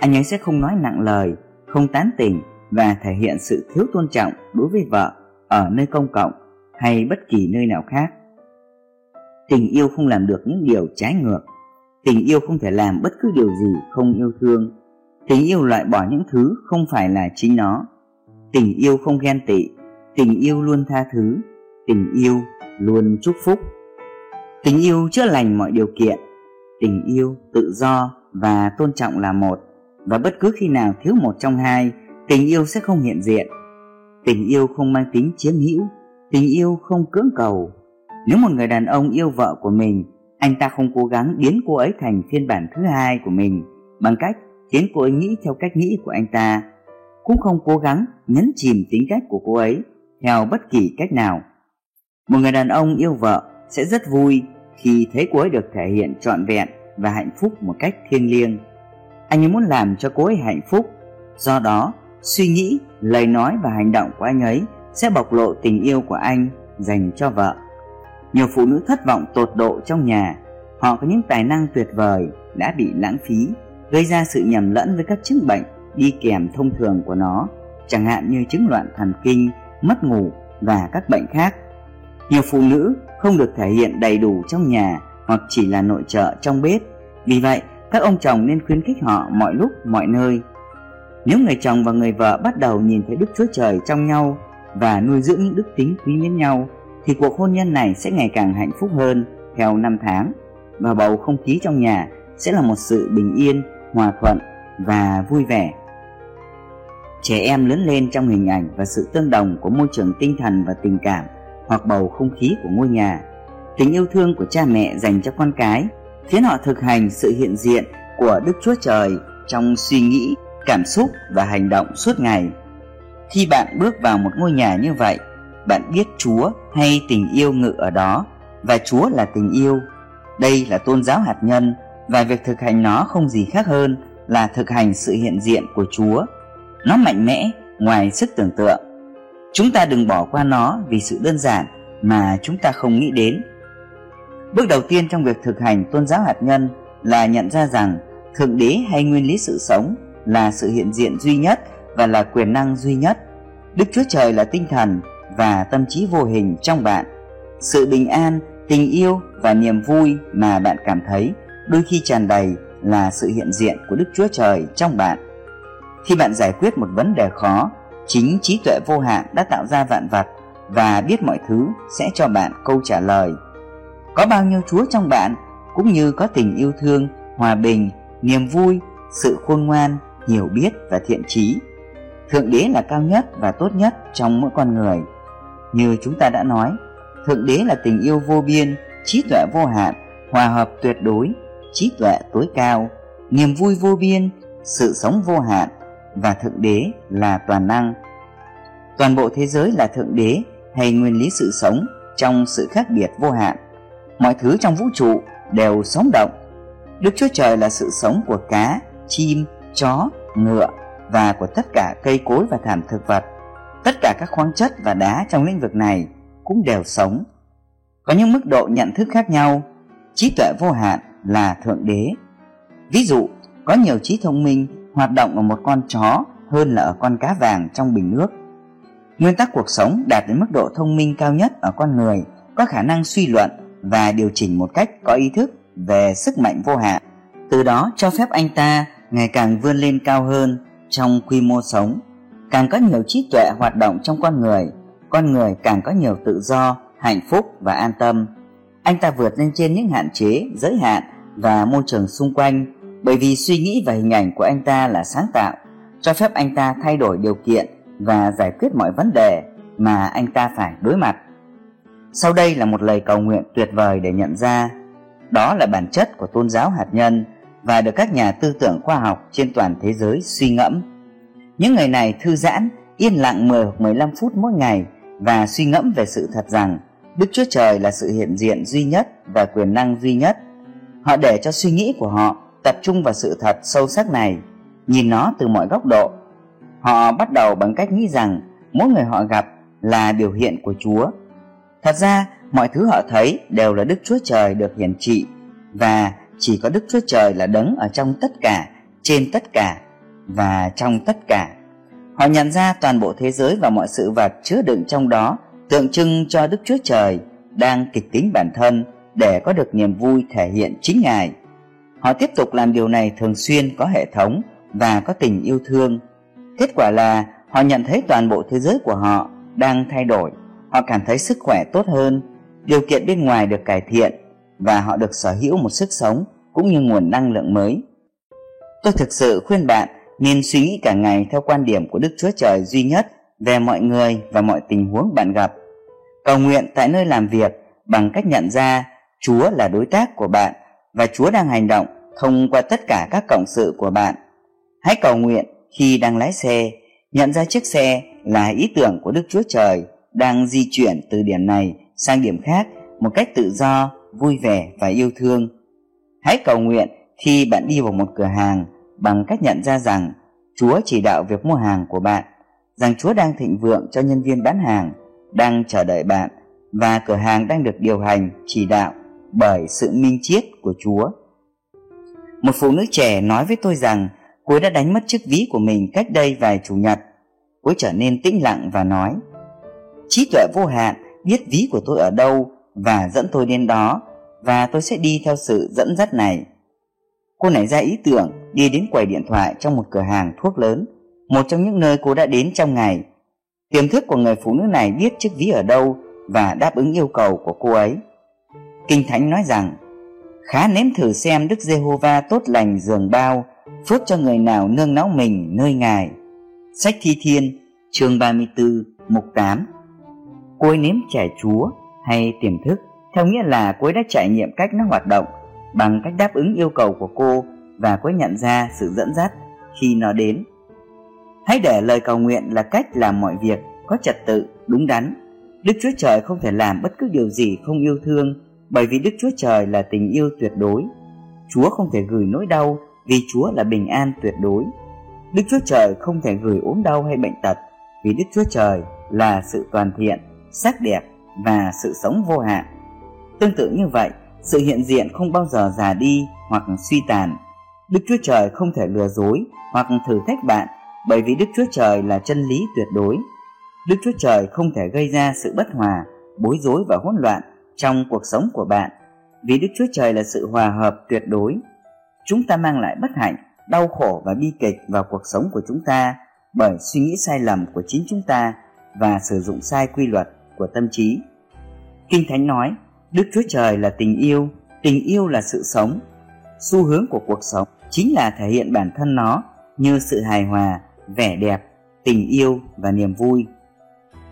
Anh ấy sẽ không nói nặng lời, không tán tỉnh và thể hiện sự thiếu tôn trọng đối với vợ ở nơi công cộng hay bất kỳ nơi nào khác. Tình yêu không làm được những điều trái ngược. Tình yêu không thể làm bất cứ điều gì không yêu thương. Tình yêu loại bỏ những thứ không phải là chính nó. Tình yêu không ghen tị. Tình yêu luôn tha thứ. Tình yêu luôn chúc phúc. Tình yêu chữa lành mọi điều kiện. Tình yêu, tự do và tôn trọng là một. Và bất cứ khi nào thiếu một trong hai, tình yêu sẽ không hiện diện. Tình yêu không mang tính chiếm hữu, tình yêu không cưỡng cầu. Nếu một người đàn ông yêu vợ của mình, anh ta không cố gắng biến cô ấy thành phiên bản thứ hai của mình bằng cách khiến cô ấy nghĩ theo cách nghĩ của anh ta, cũng không cố gắng nhấn chìm tính cách của cô ấy theo bất kỳ cách nào. Một người đàn ông yêu vợ sẽ rất vui khi thấy cô ấy được thể hiện trọn vẹn và hạnh phúc một cách thiêng liêng. Anh ấy muốn làm cho cô ấy hạnh phúc, do đó suy nghĩ, lời nói và hành động của anh ấy sẽ bộc lộ tình yêu của anh dành cho vợ. Nhiều phụ nữ thất vọng tột độ trong nhà, họ có những tài năng tuyệt vời đã bị lãng phí, gây ra sự nhầm lẫn với các chứng bệnh đi kèm thông thường của nó, chẳng hạn như chứng loạn thần kinh, mất ngủ và các bệnh khác. Nhiều phụ nữ không được thể hiện đầy đủ trong nhà hoặc chỉ là nội trợ trong bếp. Vì vậy, các ông chồng nên khuyến khích họ mọi lúc, mọi nơi. Nếu người chồng và người vợ bắt đầu nhìn thấy Đức Chúa Trời trong nhau và nuôi dưỡng những đức tính quý mến nhau, thì cuộc hôn nhân này sẽ ngày càng hạnh phúc hơn theo năm tháng và bầu không khí trong nhà sẽ là một sự bình yên, hòa thuận và vui vẻ. Trẻ em lớn lên trong hình ảnh và sự tương đồng của môi trường tinh thần và tình cảm hoặc bầu không khí của ngôi nhà. Tình yêu thương của cha mẹ dành cho con cái khiến họ thực hành sự hiện diện của Đức Chúa Trời trong suy nghĩ, cảm xúc và hành động suốt ngày. Khi bạn bước vào một ngôi nhà như vậy, bạn biết Chúa hay tình yêu ngự ở đó và Chúa là tình yêu. Đây là tôn giáo hạt nhân và việc thực hành nó không gì khác hơn là thực hành sự hiện diện của Chúa. Nó mạnh mẽ ngoài sức tưởng tượng. Chúng ta đừng bỏ qua nó vì sự đơn giản mà chúng ta không nghĩ đến Bước đầu tiên trong việc thực hành tôn giáo hạt nhân là nhận ra rằng Thượng Đế hay nguyên lý sự sống là sự hiện diện duy nhất và là quyền năng duy nhất. Đức Chúa Trời là tinh thần và tâm trí vô hình trong bạn. Sự bình an, tình yêu và niềm vui mà bạn cảm thấy đôi khi tràn đầy là sự hiện diện của Đức Chúa Trời trong bạn. Khi bạn giải quyết một vấn đề khó, chính trí tuệ vô hạn đã tạo ra vạn vật và biết mọi thứ sẽ cho bạn câu trả lời. Có bao nhiêu Chúa trong bạn cũng như có tình yêu thương, hòa bình, niềm vui, sự khôn ngoan, hiểu biết và thiện trí. Thượng đế là cao nhất và tốt nhất trong mỗi con người. Như chúng ta đã nói, Thượng đế là tình yêu vô biên, trí tuệ vô hạn, hòa hợp tuyệt đối, trí tuệ tối cao, niềm vui vô biên, sự sống vô hạn và Thượng đế là toàn năng. Toàn bộ thế giới là Thượng đế hay nguyên lý sự sống trong sự khác biệt vô hạn. Mọi thứ trong vũ trụ đều sống động. Đức Chúa Trời là sự sống của cá, chim, chó, ngựa và của tất cả cây cối và thảm thực vật. Tất cả các khoáng chất và đá trong lĩnh vực này cũng đều sống. Có những mức độ nhận thức khác nhau. Trí tuệ vô hạn là thượng đế. Ví dụ, có nhiều trí thông minh hoạt động ở một con chó hơn là ở con cá vàng trong bình nước. Nguyên tắc cuộc sống đạt đến mức độ thông minh cao nhất ở con người có khả năng suy luận và điều chỉnh một cách có ý thức về sức mạnh vô hạn. Từ đó cho phép anh ta ngày càng vươn lên cao hơn trong quy mô sống. Càng có nhiều trí tuệ hoạt động trong con người, con người càng có nhiều tự do, hạnh phúc và an tâm. Anh ta vượt lên trên những hạn chế, giới hạn và môi trường xung quanh bởi vì suy nghĩ và hình ảnh của anh ta là sáng tạo, cho phép anh ta thay đổi điều kiện và giải quyết mọi vấn đề mà anh ta phải đối mặt. Sau đây là một lời cầu nguyện tuyệt vời để nhận ra đó là bản chất của tôn giáo hạt nhân và được các nhà tư tưởng khoa học trên toàn thế giới suy ngẫm. Những người này thư giãn, yên lặng 10 hoặc 15 phút mỗi ngày và suy ngẫm về sự thật rằng Đức Chúa Trời là sự hiện diện duy nhất và quyền năng duy nhất. Họ để cho suy nghĩ của họ tập trung vào sự thật sâu sắc này, nhìn nó từ mọi góc độ. Họ bắt đầu bằng cách nghĩ rằng mỗi người họ gặp là biểu hiện của Chúa. Thật ra, mọi thứ họ thấy đều là Đức Chúa Trời được hiển trị và chỉ có Đức Chúa Trời là đấng ở trong tất cả, trên tất cả và trong tất cả. Họ nhận ra toàn bộ thế giới và mọi sự vật chứa đựng trong đó tượng trưng cho Đức Chúa Trời đang kịch tính bản thân để có được niềm vui thể hiện chính Ngài. Họ tiếp tục làm điều này thường xuyên có hệ thống và có tình yêu thương. Kết quả là họ nhận thấy toàn bộ thế giới của họ đang thay đổi. Họ cảm thấy sức khỏe tốt hơn, điều kiện bên ngoài được cải thiện và họ được sở hữu một sức sống cũng như nguồn năng lượng mới. Tôi thực sự khuyên bạn nên suy nghĩ cả ngày theo quan điểm của Đức Chúa Trời duy nhất về mọi người và mọi tình huống bạn gặp. Cầu nguyện tại nơi làm việc bằng cách nhận ra Chúa là đối tác của bạn và Chúa đang hành động thông qua tất cả các cộng sự của bạn. Hãy cầu nguyện khi đang lái xe, nhận ra chiếc xe là ý tưởng của Đức Chúa Trời đang di chuyển từ điểm này sang điểm khác một cách tự do, vui vẻ và yêu thương. Hãy cầu nguyện khi bạn đi vào một cửa hàng bằng cách nhận ra rằng Chúa chỉ đạo việc mua hàng của bạn, rằng Chúa đang thịnh vượng cho nhân viên bán hàng, đang chờ đợi bạn và cửa hàng đang được điều hành, chỉ đạo bởi sự minh triết của Chúa. Một phụ nữ trẻ nói với tôi rằng cô đã đánh mất chiếc ví của mình cách đây vài chủ nhật. Cô trở nên tĩnh lặng và nói Trí tuệ vô hạn biết ví của tôi ở đâu và dẫn tôi đến đó và tôi sẽ đi theo sự dẫn dắt này. Cô nảy ra ý tưởng đi đến quầy điện thoại trong một cửa hàng thuốc lớn, một trong những nơi cô đã đến trong ngày. Tiềm thức của người phụ nữ này biết chiếc ví ở đâu và đáp ứng yêu cầu của cô ấy. Kinh Thánh nói rằng, khá nếm thử xem Đức Giê-hô-va tốt lành dường bao, phước cho người nào nương náu mình nơi Ngài. Sách Thi Thiên, chương 34, mục 8 Cô nếm trải Chúa hay tiềm thức, theo nghĩa là cô ấy đã trải nghiệm cách nó hoạt động bằng cách đáp ứng yêu cầu của cô và cô ấy nhận ra sự dẫn dắt khi nó đến. Hãy để lời cầu nguyện là cách làm mọi việc có trật tự, đúng đắn. Đức Chúa Trời không thể làm bất cứ điều gì không yêu thương bởi vì Đức Chúa Trời là tình yêu tuyệt đối. Chúa không thể gửi nỗi đau vì Chúa là bình an tuyệt đối. Đức Chúa Trời không thể gửi ốm đau hay bệnh tật vì Đức Chúa Trời là sự toàn thiện, sắc đẹp và sự sống vô hạn. Tương tự như vậy, sự hiện diện không bao giờ già đi hoặc suy tàn đức chúa trời không thể lừa dối hoặc thử thách bạn bởi vì đức chúa trời là chân lý tuyệt đối đức chúa trời không thể gây ra sự bất hòa bối rối và hỗn loạn trong cuộc sống của bạn. Vì đức chúa trời là sự hòa hợp tuyệt đối, chúng ta mang lại bất hạnh, đau khổ và bi kịch vào cuộc sống của chúng ta bởi suy nghĩ sai lầm của chính chúng ta và sử dụng sai quy luật của tâm trí. Kinh thánh nói, đức chúa trời là tình yêu tình yêu là sự sống. Xu hướng của cuộc sống chính là thể hiện bản thân nó như sự hài hòa, vẻ đẹp, tình yêu và niềm vui.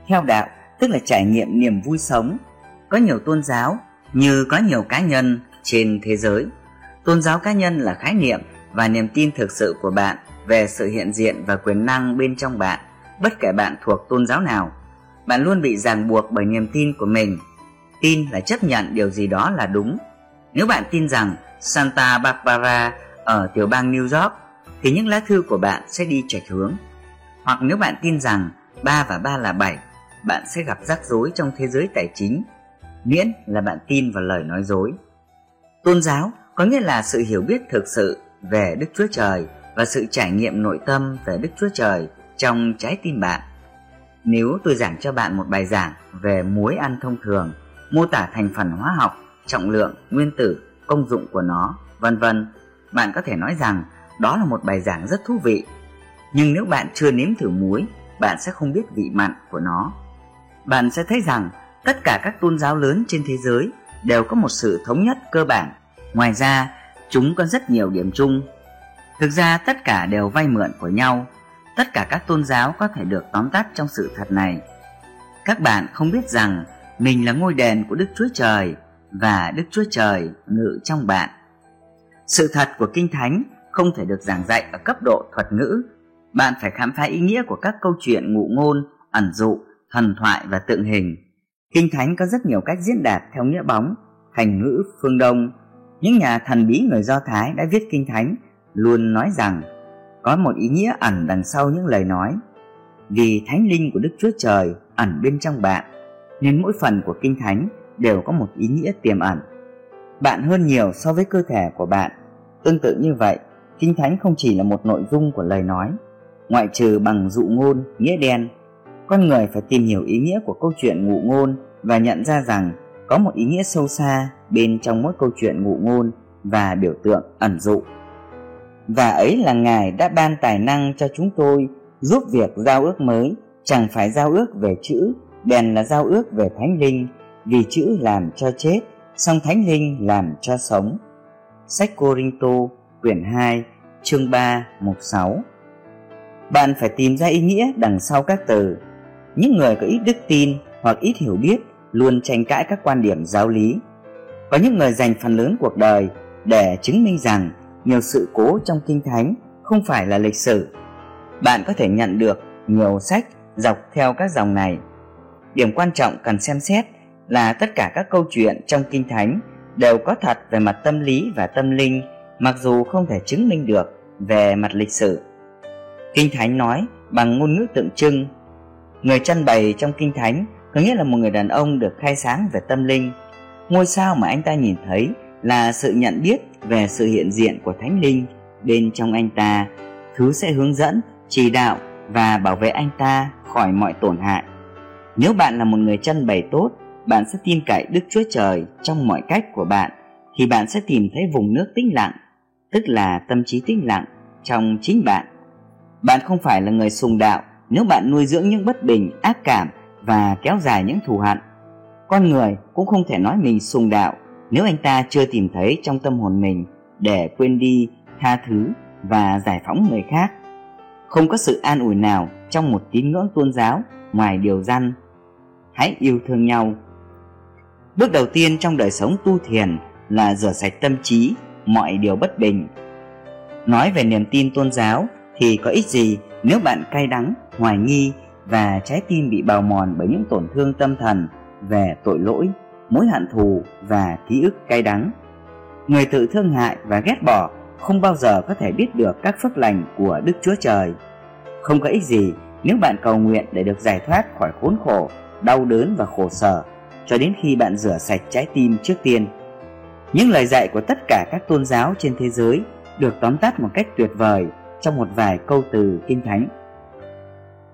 Theo đạo, tức là trải nghiệm niềm vui sống có nhiều tôn giáo như có nhiều cá nhân trên thế giới. Tôn giáo cá nhân là khái niệm và niềm tin thực sự của bạn về sự hiện diện và quyền năng bên trong bạn, bất kể bạn thuộc tôn giáo nào. Bạn luôn bị ràng buộc bởi niềm tin của mình. Tin là chấp nhận điều gì đó là đúng. Nếu bạn tin rằng santa barbara ở tiểu bang new york, thì những lá thư của bạn sẽ đi chệch hướng. Hoặc nếu bạn tin rằng ba và ba là bảy, bạn sẽ gặp rắc rối trong thế giới tài chính miễn là bạn tin vào lời nói dối. Tôn giáo có nghĩa là sự hiểu biết thực sự về đức chúa trời và sự trải nghiệm nội tâm về đức chúa trời trong trái tim bạn. Nếu tôi giảng cho bạn một bài giảng về muối ăn thông thường, mô tả thành phần hóa học, trọng lượng, nguyên tử, công dụng của nó, vân vân, bạn có thể nói rằng đó là một bài giảng rất thú vị. Nhưng nếu bạn chưa nếm thử muối, bạn sẽ không biết vị mặn của nó. Bạn sẽ thấy rằng tất cả các tôn giáo lớn trên thế giới đều có một sự thống nhất cơ bản. Ngoài ra, chúng có rất nhiều điểm chung. Thực ra, tất cả đều vay mượn của nhau. Tất cả các tôn giáo có thể được tóm tắt trong sự thật này. Các bạn không biết rằng mình là ngôi đền của đức chúa trời và đức chúa trời ngự trong bạn. Sự thật của kinh thánh không thể được giảng dạy ở cấp độ thuật ngữ. Bạn phải khám phá ý nghĩa của các câu chuyện ngụ ngôn, ẩn dụ, thần thoại và tượng hình kinh thánh có rất nhiều cách diễn đạt theo nghĩa bóng thành ngữ, phương đông. Những nhà thần bí người do thái đã viết kinh thánh, luôn nói rằng, có một ý nghĩa ẩn đằng sau những lời nói. Vì thánh linh của đức chúa trời ẩn bên trong bạn, nên mỗi phần của kinh thánh đều có một ý nghĩa tiềm ẩn. Bạn hơn nhiều so với cơ thể của bạn. Tương tự như vậy, kinh thánh không chỉ là một nội dung của lời nói, ngoại trừ bằng dụ ngôn, nghĩa đen con người phải tìm hiểu ý nghĩa của câu chuyện ngụ ngôn và nhận ra rằng có một ý nghĩa sâu xa bên trong mỗi câu chuyện ngụ ngôn và biểu tượng ẩn dụ. Và ấy là ngài đã ban tài năng cho chúng tôi giúp việc giao ước mới, chẳng phải giao ước về chữ, bèn là giao ước về thánh linh, vì chữ làm cho chết, song thánh linh làm cho sống. Sách Corinto, quyển 2 chương 3 mục 6 bạn phải tìm ra ý nghĩa đằng sau các từ những người có ít đức tin hoặc ít hiểu biết luôn tranh cãi các quan điểm giáo lý. Có những người dành phần lớn cuộc đời để chứng minh rằng nhiều sự cố trong kinh thánh không phải là lịch sử. Bạn có thể nhận được nhiều sách dọc theo các dòng này. Điểm quan trọng cần xem xét là tất cả các câu chuyện trong kinh thánh đều có thật về mặt tâm lý và tâm linh, mặc dù không thể chứng minh được về mặt lịch sử. Kinh thánh nói bằng ngôn ngữ tượng trưng người chăn bày trong kinh thánh có nghĩa là một người đàn ông được khai sáng về tâm linh. Ngôi sao mà anh ta nhìn thấy là sự nhận biết về sự hiện diện của thánh linh bên trong anh ta. Thứ sẽ hướng dẫn, chỉ đạo và bảo vệ anh ta khỏi mọi tổn hại. Nếu bạn là một người chân bày tốt, bạn sẽ tin cậy đức chúa trời trong mọi cách của bạn, thì bạn sẽ tìm thấy vùng nước tĩnh lặng, tức là tâm trí tĩnh lặng trong chính bạn. Bạn không phải là người sùng đạo nếu bạn nuôi dưỡng những bất bình, ác cảm và kéo dài những thù hận, con người cũng không thể nói mình sùng đạo nếu anh ta chưa tìm thấy trong tâm hồn mình để quên đi tha thứ và giải phóng người khác. Không có sự an ủi nào trong một tín ngưỡng tôn giáo ngoài điều răn, hãy yêu thương nhau. Bước đầu tiên trong đời sống tu thiền là rửa sạch tâm trí, mọi điều bất bình. Nói về niềm tin tôn giáo thì có ích gì nếu bạn cay đắng, hoài nghi và trái tim bị bào mòn bởi những tổn thương tâm thần về tội lỗi, mối hận thù và ký ức cay đắng, người tự thương hại và ghét bỏ không bao giờ có thể biết được các phước lành của đức chúa trời. Không có ích gì nếu bạn cầu nguyện để được giải thoát khỏi khốn khổ, đau đớn và khổ sở cho đến khi bạn rửa sạch trái tim trước tiên. Những lời dạy của tất cả các tôn giáo trên thế giới được tóm tắt một cách tuyệt vời trong một vài câu từ kinh thánh.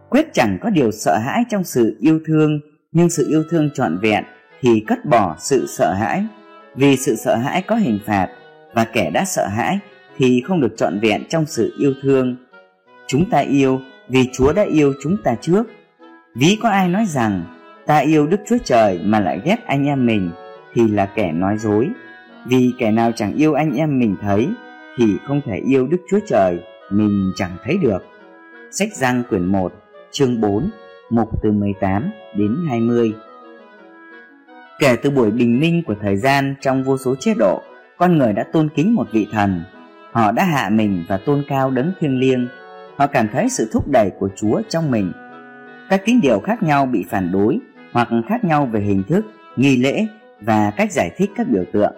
Quyết chẳng có điều sợ hãi trong sự yêu thương, nhưng sự yêu thương trọn vẹn thì cất bỏ sự sợ hãi. Vì sự sợ hãi có hình phạt và kẻ đã sợ hãi thì không được trọn vẹn trong sự yêu thương. Chúng ta yêu vì Chúa đã yêu chúng ta trước. Ví có ai nói rằng ta yêu Đức Chúa Trời mà lại ghét anh em mình thì là kẻ nói dối. Vì kẻ nào chẳng yêu anh em mình thấy thì không thể yêu Đức Chúa Trời mình chẳng thấy được. Sách Giăng quyển 1, chương 4, mục từ 18 đến 20. Kể từ buổi bình minh của thời gian trong vô số chế độ, con người đã tôn kính một vị thần. Họ đã hạ mình và tôn cao đấng thiêng liêng. Họ cảm thấy sự thúc đẩy của Chúa trong mình. Các tín điều khác nhau bị phản đối hoặc khác nhau về hình thức, nghi lễ và cách giải thích các biểu tượng.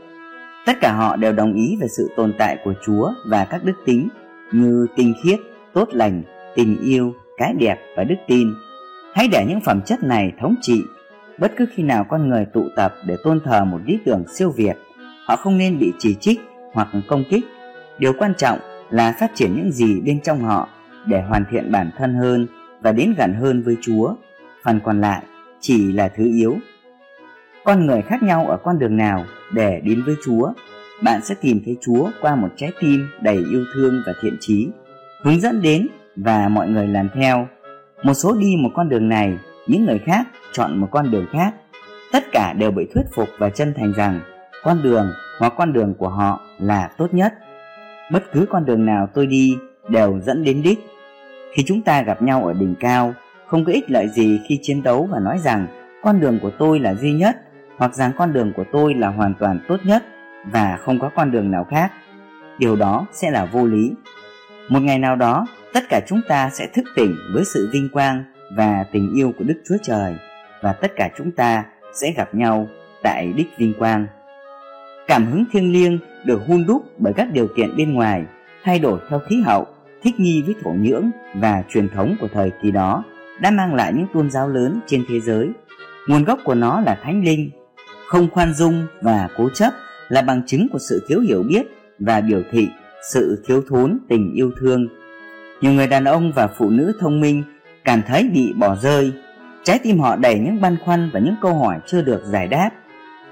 Tất cả họ đều đồng ý về sự tồn tại của Chúa và các đức tính như tinh khiết, tốt lành, tình yêu, cái đẹp và đức tin. Hãy để những phẩm chất này thống trị. Bất cứ khi nào con người tụ tập để tôn thờ một lý tưởng siêu việt, họ không nên bị chỉ trích hoặc công kích. Điều quan trọng là phát triển những gì bên trong họ để hoàn thiện bản thân hơn và đến gần hơn với Chúa. Phần còn lại chỉ là thứ yếu. Con người khác nhau ở con đường nào để đến với Chúa bạn sẽ tìm thấy Chúa qua một trái tim đầy yêu thương và thiện trí, hướng dẫn đến và mọi người làm theo. Một số đi một con đường này, những người khác chọn một con đường khác. Tất cả đều bị thuyết phục và chân thành rằng con đường hoặc con đường của họ là tốt nhất. Bất cứ con đường nào tôi đi đều dẫn đến đích. Khi chúng ta gặp nhau ở đỉnh cao, không có ích lợi gì khi chiến đấu và nói rằng con đường của tôi là duy nhất hoặc rằng con đường của tôi là hoàn toàn tốt nhất và không có con đường nào khác. Điều đó sẽ là vô lý. Một ngày nào đó, tất cả chúng ta sẽ thức tỉnh với sự vinh quang và tình yêu của đức chúa trời, và tất cả chúng ta sẽ gặp nhau tại đích vinh quang. Cảm hứng thiêng liêng được hun đúc bởi các điều kiện bên ngoài, thay đổi theo khí hậu, thích nghi với thổ nhưỡng và truyền thống của thời kỳ đó, đã mang lại những tôn giáo lớn trên thế giới. Nguồn gốc của nó là thánh linh, không khoan dung và cố chấp là bằng chứng của sự thiếu hiểu biết và biểu thị sự thiếu thốn tình yêu thương. Nhiều người đàn ông và phụ nữ thông minh cảm thấy bị bỏ rơi, trái tim họ đầy những băn khoăn và những câu hỏi chưa được giải đáp.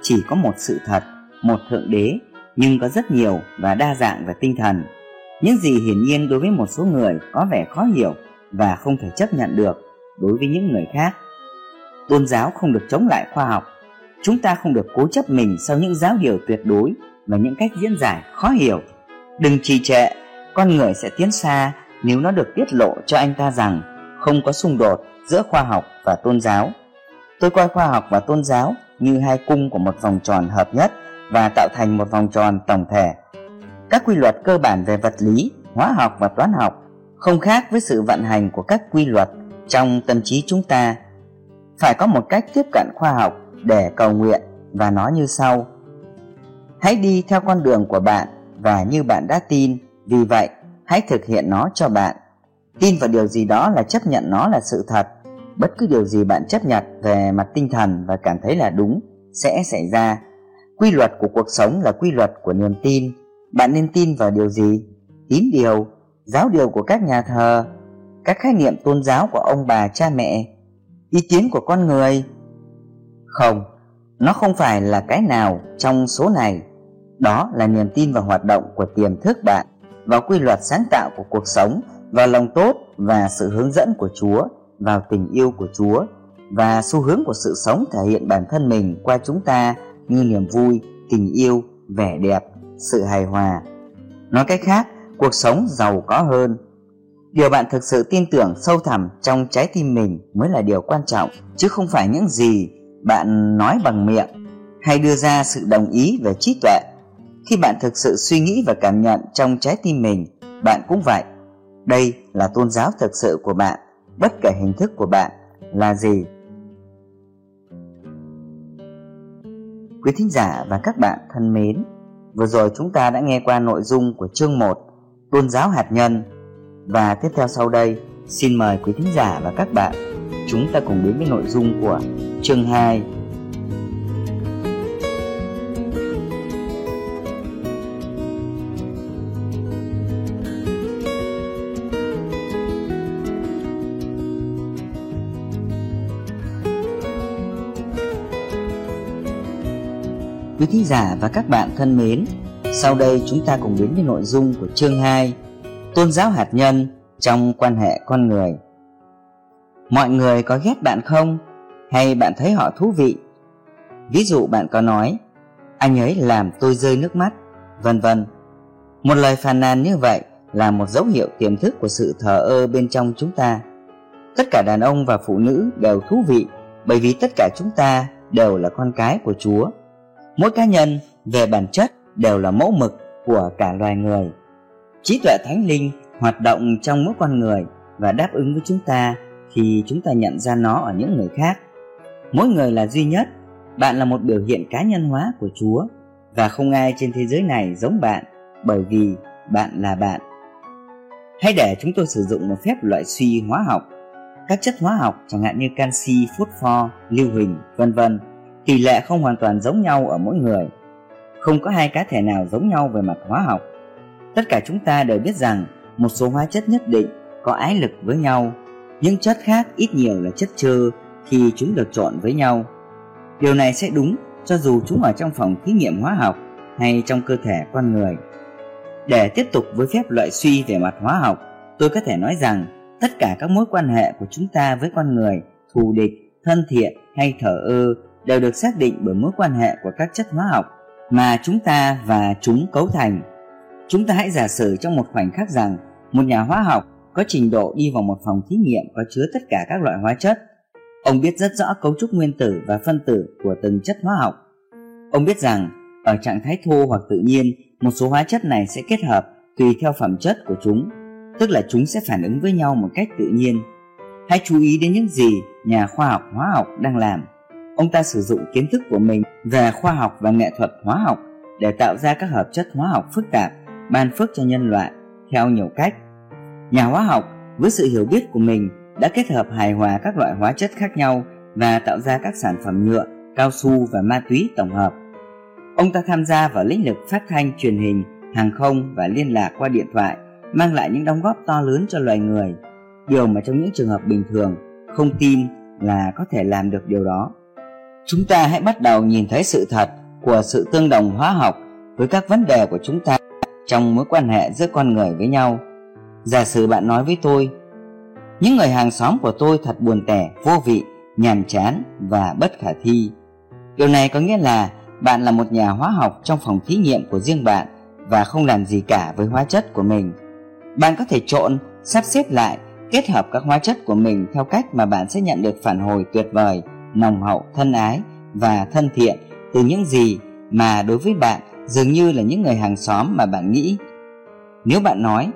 Chỉ có một sự thật, một thượng đế, nhưng có rất nhiều và đa dạng về tinh thần. Những gì hiển nhiên đối với một số người có vẻ khó hiểu và không thể chấp nhận được đối với những người khác. Tôn giáo không được chống lại khoa học Chúng ta không được cố chấp mình sau những giáo điều tuyệt đối và những cách diễn giải khó hiểu. Đừng trì trệ, con người sẽ tiến xa nếu nó được tiết lộ cho anh ta rằng không có xung đột giữa khoa học và tôn giáo. Tôi coi khoa học và tôn giáo như hai cung của một vòng tròn hợp nhất và tạo thành một vòng tròn tổng thể. Các quy luật cơ bản về vật lý, hóa học và toán học không khác với sự vận hành của các quy luật trong tâm trí chúng ta. Phải có một cách tiếp cận khoa học để cầu nguyện và nói như sau. Hãy đi theo con đường của bạn và như bạn đã tin, vì vậy hãy thực hiện nó cho bạn. Tin vào điều gì đó là chấp nhận nó là sự thật. Bất cứ điều gì bạn chấp nhận về mặt tinh thần và cảm thấy là đúng sẽ xảy ra. Quy luật của cuộc sống là quy luật của niềm tin. Bạn nên tin vào điều gì? Tín điều, giáo điều của các nhà thờ, các khái niệm tôn giáo của ông bà, cha mẹ, ý kiến của con người không, nó không phải là cái nào trong số này. Đó là niềm tin vào hoạt động của tiềm thức bạn, vào quy luật sáng tạo của cuộc sống, vào lòng tốt và sự hướng dẫn của Chúa, vào tình yêu của Chúa và xu hướng của sự sống thể hiện bản thân mình qua chúng ta như niềm vui, tình yêu, vẻ đẹp, sự hài hòa. Nói cách khác, cuộc sống giàu có hơn. Điều bạn thực sự tin tưởng sâu thẳm trong trái tim mình mới là điều quan trọng, chứ không phải những gì bạn nói bằng miệng hay đưa ra sự đồng ý về trí tuệ. Khi bạn thực sự suy nghĩ và cảm nhận trong trái tim mình, bạn cũng vậy. Đây là tôn giáo thực sự của bạn, bất kể hình thức của bạn là gì. Quý thính giả và các bạn thân mến, vừa rồi chúng ta đã nghe qua nội dung của chương 1 tôn giáo hạt nhân. Và tiếp theo sau đây, xin mời quý thính giả và các bạn chúng ta cùng đến với nội dung của chương 2. Quý thính giả và các bạn thân mến, sau đây chúng ta cùng đến với nội dung của chương 2 Tôn giáo hạt nhân trong quan hệ con người. Mọi người có ghét bạn không? Hay bạn thấy họ thú vị? Ví dụ bạn có nói Anh ấy làm tôi rơi nước mắt, vân vân Một lời phàn nàn như vậy là một dấu hiệu tiềm thức của sự thờ ơ bên trong chúng ta Tất cả đàn ông và phụ nữ đều thú vị bởi vì tất cả chúng ta đều là con cái của Chúa. Mỗi cá nhân về bản chất đều là mẫu mực của cả loài người. Trí tuệ thánh linh hoạt động trong mỗi con người và đáp ứng với chúng ta thì chúng ta nhận ra nó ở những người khác. Mỗi người là duy nhất, bạn là một biểu hiện cá nhân hóa của Chúa và không ai trên thế giới này giống bạn bởi vì bạn là bạn. Hãy để chúng tôi sử dụng một phép loại suy hóa học các chất hóa học chẳng hạn như canxi, phosphor, lưu huỳnh, vân vân, tỷ lệ không hoàn toàn giống nhau ở mỗi người. Không có hai cá thể nào giống nhau về mặt hóa học. Tất cả chúng ta đều biết rằng một số hóa chất nhất định có ái lực với nhau, những chất khác ít nhiều là chất trơ khi chúng được trộn với nhau. Điều này sẽ đúng cho dù chúng ở trong phòng thí nghiệm hóa học hay trong cơ thể con người. Để tiếp tục với phép loại suy về mặt hóa học, tôi có thể nói rằng tất cả các mối quan hệ của chúng ta với con người thù địch thân thiện hay thờ ơ đều được xác định bởi mối quan hệ của các chất hóa học mà chúng ta và chúng cấu thành chúng ta hãy giả sử trong một khoảnh khắc rằng một nhà hóa học có trình độ đi vào một phòng thí nghiệm có chứa tất cả các loại hóa chất ông biết rất rõ cấu trúc nguyên tử và phân tử của từng chất hóa học ông biết rằng ở trạng thái thô hoặc tự nhiên một số hóa chất này sẽ kết hợp tùy theo phẩm chất của chúng tức là chúng sẽ phản ứng với nhau một cách tự nhiên. Hãy chú ý đến những gì nhà khoa học hóa học đang làm. Ông ta sử dụng kiến thức của mình về khoa học và nghệ thuật hóa học để tạo ra các hợp chất hóa học phức tạp, ban phước cho nhân loại theo nhiều cách. Nhà hóa học với sự hiểu biết của mình đã kết hợp hài hòa các loại hóa chất khác nhau và tạo ra các sản phẩm nhựa, cao su và ma túy tổng hợp. Ông ta tham gia vào lĩnh vực phát thanh, truyền hình, hàng không và liên lạc qua điện thoại mang lại những đóng góp to lớn cho loài người. Điều mà trong những trường hợp bình thường không tin là có thể làm được điều đó. Chúng ta hãy bắt đầu nhìn thấy sự thật của sự tương đồng hóa học với các vấn đề của chúng ta trong mối quan hệ giữa con người với nhau giả sử bạn nói với tôi những người hàng xóm của tôi thật buồn tẻ vô vị nhàm chán và bất khả thi điều này có nghĩa là bạn là một nhà hóa học trong phòng thí nghiệm của riêng bạn và không làm gì cả với hóa chất của mình bạn có thể trộn, sắp xếp lại, kết hợp các hóa chất của mình theo cách mà bạn sẽ nhận được phản hồi tuyệt vời, nồng hậu, thân ái và thân thiện từ những gì mà đối với bạn dường như là những người hàng xóm mà bạn nghĩ. Nếu bạn nói,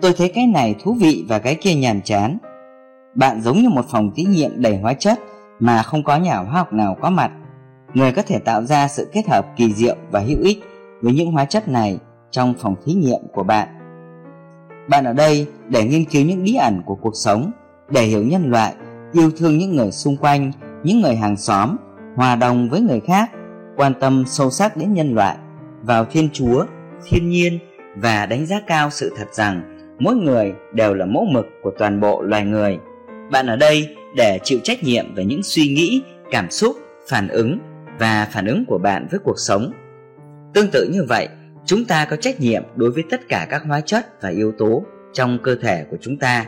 tôi thấy cái này thú vị và cái kia nhàm chán, bạn giống như một phòng thí nghiệm đầy hóa chất mà không có nhà hóa học nào có mặt. Người có thể tạo ra sự kết hợp kỳ diệu và hữu ích với những hóa chất này trong phòng thí nghiệm của bạn. Bạn ở đây để nghiên cứu những bí ẩn của cuộc sống, để hiểu nhân loại, yêu thương những người xung quanh, những người hàng xóm, hòa đồng với người khác, quan tâm sâu sắc đến nhân loại, vào Thiên Chúa, thiên nhiên và đánh giá cao sự thật rằng mỗi người đều là mẫu mực của toàn bộ loài người. Bạn ở đây để chịu trách nhiệm về những suy nghĩ, cảm xúc, phản ứng và phản ứng của bạn với cuộc sống. Tương tự như vậy, chúng ta có trách nhiệm đối với tất cả các hóa chất và yếu tố trong cơ thể của chúng ta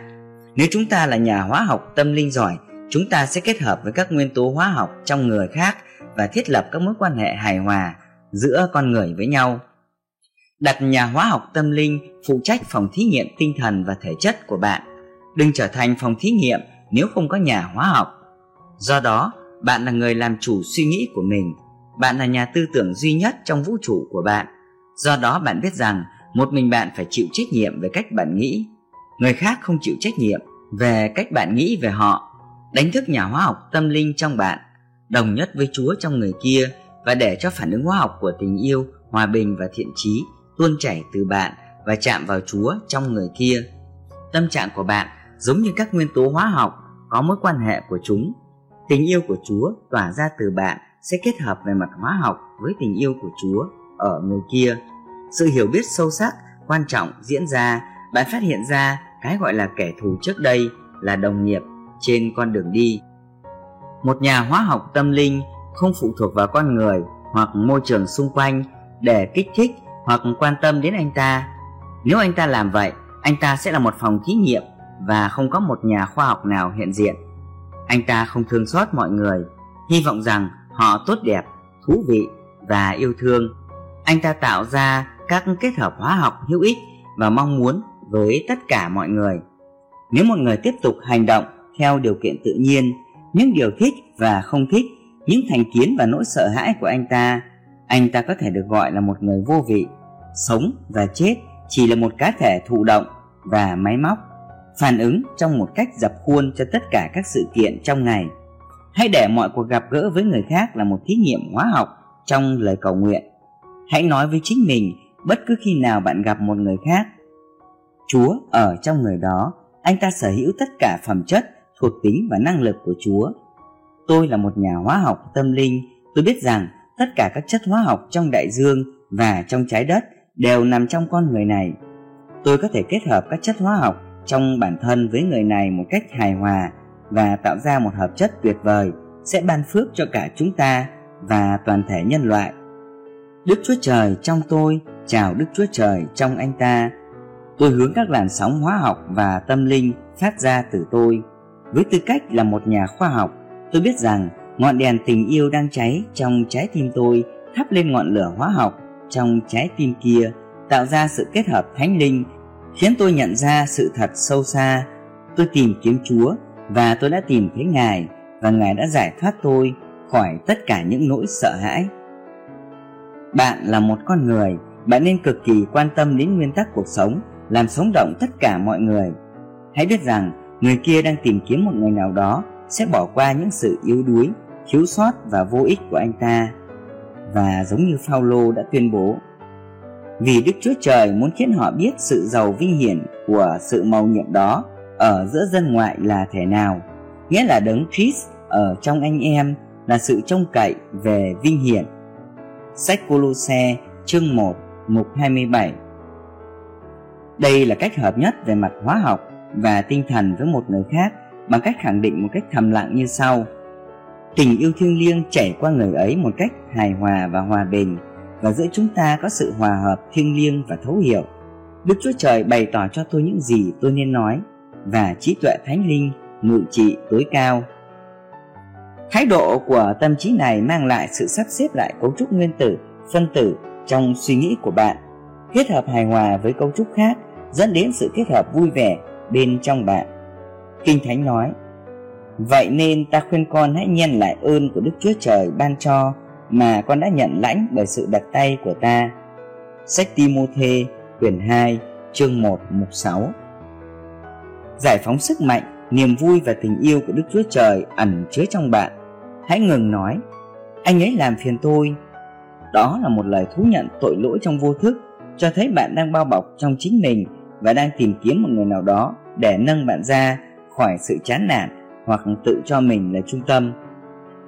nếu chúng ta là nhà hóa học tâm linh giỏi chúng ta sẽ kết hợp với các nguyên tố hóa học trong người khác và thiết lập các mối quan hệ hài hòa giữa con người với nhau đặt nhà hóa học tâm linh phụ trách phòng thí nghiệm tinh thần và thể chất của bạn đừng trở thành phòng thí nghiệm nếu không có nhà hóa học do đó bạn là người làm chủ suy nghĩ của mình bạn là nhà tư tưởng duy nhất trong vũ trụ của bạn Do đó bạn biết rằng một mình bạn phải chịu trách nhiệm về cách bạn nghĩ. Người khác không chịu trách nhiệm về cách bạn nghĩ về họ. Đánh thức nhà hóa học tâm linh trong bạn, đồng nhất với Chúa trong người kia và để cho phản ứng hóa học của tình yêu, hòa bình và thiện trí tuôn chảy từ bạn và chạm vào Chúa trong người kia. Tâm trạng của bạn giống như các nguyên tố hóa học có mối quan hệ của chúng. Tình yêu của Chúa tỏa ra từ bạn sẽ kết hợp về mặt hóa học với tình yêu của Chúa ở người kia sự hiểu biết sâu sắc, quan trọng diễn ra bạn phát hiện ra cái gọi là kẻ thù trước đây là đồng nghiệp trên con đường đi một nhà hóa học tâm linh không phụ thuộc vào con người hoặc môi trường xung quanh để kích thích hoặc quan tâm đến anh ta. Nếu anh ta làm vậy, anh ta sẽ là một phòng thí nghiệm và không có một nhà khoa học nào hiện diện. Anh ta không thương xót mọi người, hy vọng rằng họ tốt đẹp, thú vị và yêu thương. Anh ta tạo ra các kết hợp hóa học hữu ích và mong muốn với tất cả mọi người. Nếu một người tiếp tục hành động theo điều kiện tự nhiên, những điều thích và không thích, những thành kiến và nỗi sợ hãi của anh ta anh ta có thể được gọi là một người vô vị. Sống và chết chỉ là một cá thể thụ động và máy móc, phản ứng trong một cách dập khuôn cho tất cả các sự kiện trong ngày. Hãy để mọi cuộc gặp gỡ với người khác là một thí nghiệm hóa học trong lời cầu nguyện. Hãy nói với chính mình, bất cứ khi nào bạn gặp một người khác, chúa ở trong người đó, anh ta sở hữu tất cả phẩm chất, thuộc tính và năng lực của chúa. Tôi là một nhà hóa học tâm linh. Tôi biết rằng tất cả các chất hóa học trong đại dương và trong trái đất đều nằm trong con người này. Tôi có thể kết hợp các chất hóa học trong bản thân với người này một cách hài hòa và tạo ra một hợp chất tuyệt vời sẽ ban phước cho cả chúng ta và toàn thể nhân loại. Đức chúa trời trong tôi, chào đức chúa trời trong anh ta. Tôi hướng các làn sóng hóa học và tâm linh phát ra từ tôi. Với tư cách là một nhà khoa học, tôi biết rằng ngọn đèn tình yêu đang cháy trong trái tim tôi, thắp lên ngọn lửa hóa học trong trái tim kia, tạo ra sự kết hợp thánh linh, khiến tôi nhận ra sự thật sâu xa. Tôi tìm kiếm chúa và tôi đã tìm thấy ngài và ngài đã giải thoát tôi khỏi tất cả những nỗi sợ hãi. Bạn là một con người, bạn nên cực kỳ quan tâm đến nguyên tắc cuộc sống, làm sống động tất cả mọi người. Hãy biết rằng người kia đang tìm kiếm một người nào đó sẽ bỏ qua những sự yếu đuối thiếu sót và vô ích của anh ta. Và giống như Phaolô đã tuyên bố vì Đức Chúa Trời muốn khiến họ biết sự giàu vinh hiển của sự màu nhiệm đó ở giữa dân ngoại là thể nào, nghĩa là đấng Christ ở trong anh em là sự trông cậy về vinh hiển. Sách Colosse chương 1 mục 27 Đây là cách hợp nhất về mặt hóa học và tinh thần với một người khác bằng cách khẳng định một cách thầm lặng như sau. Tình yêu thiêng liêng chảy qua người ấy một cách hài hòa và hòa bình và giữa chúng ta có sự hòa hợp thiêng liêng và thấu hiểu. Đức Chúa Trời bày tỏ cho tôi những gì tôi nên nói và trí tuệ thánh linh ngự trị tối cao. Thái độ của tâm trí này mang lại sự sắp xếp lại cấu trúc nguyên tử, phân tử trong suy nghĩ của bạn, kết hợp hài hòa với cấu trúc khác dẫn đến sự kết hợp vui vẻ bên trong bạn. Kinh Thánh nói, Vậy nên ta khuyên con hãy nhân lại ơn của Đức Chúa Trời ban cho mà con đã nhận lãnh bởi sự đặt tay của ta. Sách Timôthê quyển 2 chương 1 mục 6 Giải phóng sức mạnh, niềm vui và tình yêu của Đức Chúa Trời ẩn chứa trong bạn. Hãy ngừng nói, anh ấy làm phiền tôi. Đó là một lời thú nhận tội lỗi trong vô thức, cho thấy bạn đang bao bọc trong chính mình và đang tìm kiếm một người nào đó để nâng bạn ra khỏi sự chán nản hoặc tự cho mình là trung tâm.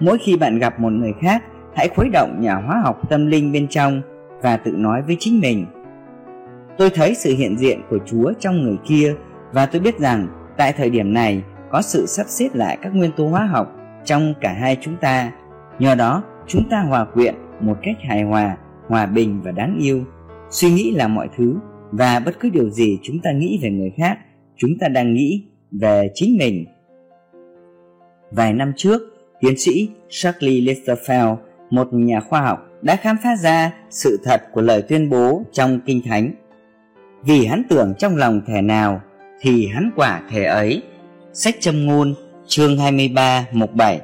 Mỗi khi bạn gặp một người khác, hãy khuấy động nhà hóa học tâm linh bên trong và tự nói với chính mình. Tôi thấy sự hiện diện của chúa trong người kia và tôi biết rằng tại thời điểm này có sự sắp xếp lại các nguyên tố hóa học trong cả hai chúng ta. Nhờ đó, chúng ta hòa quyện một cách hài hòa hòa bình và đáng yêu. Suy nghĩ là mọi thứ và bất cứ điều gì chúng ta nghĩ về người khác, chúng ta đang nghĩ về chính mình vài năm trước tiến sĩ Charlie Lesterfeld, một nhà khoa học đã khám phá ra sự thật của lời tuyên bố trong Kinh Thánh. Vì hắn tưởng trong lòng thể nào thì hắn quả thể ấy. Sách châm ngôn chương 23 mục 7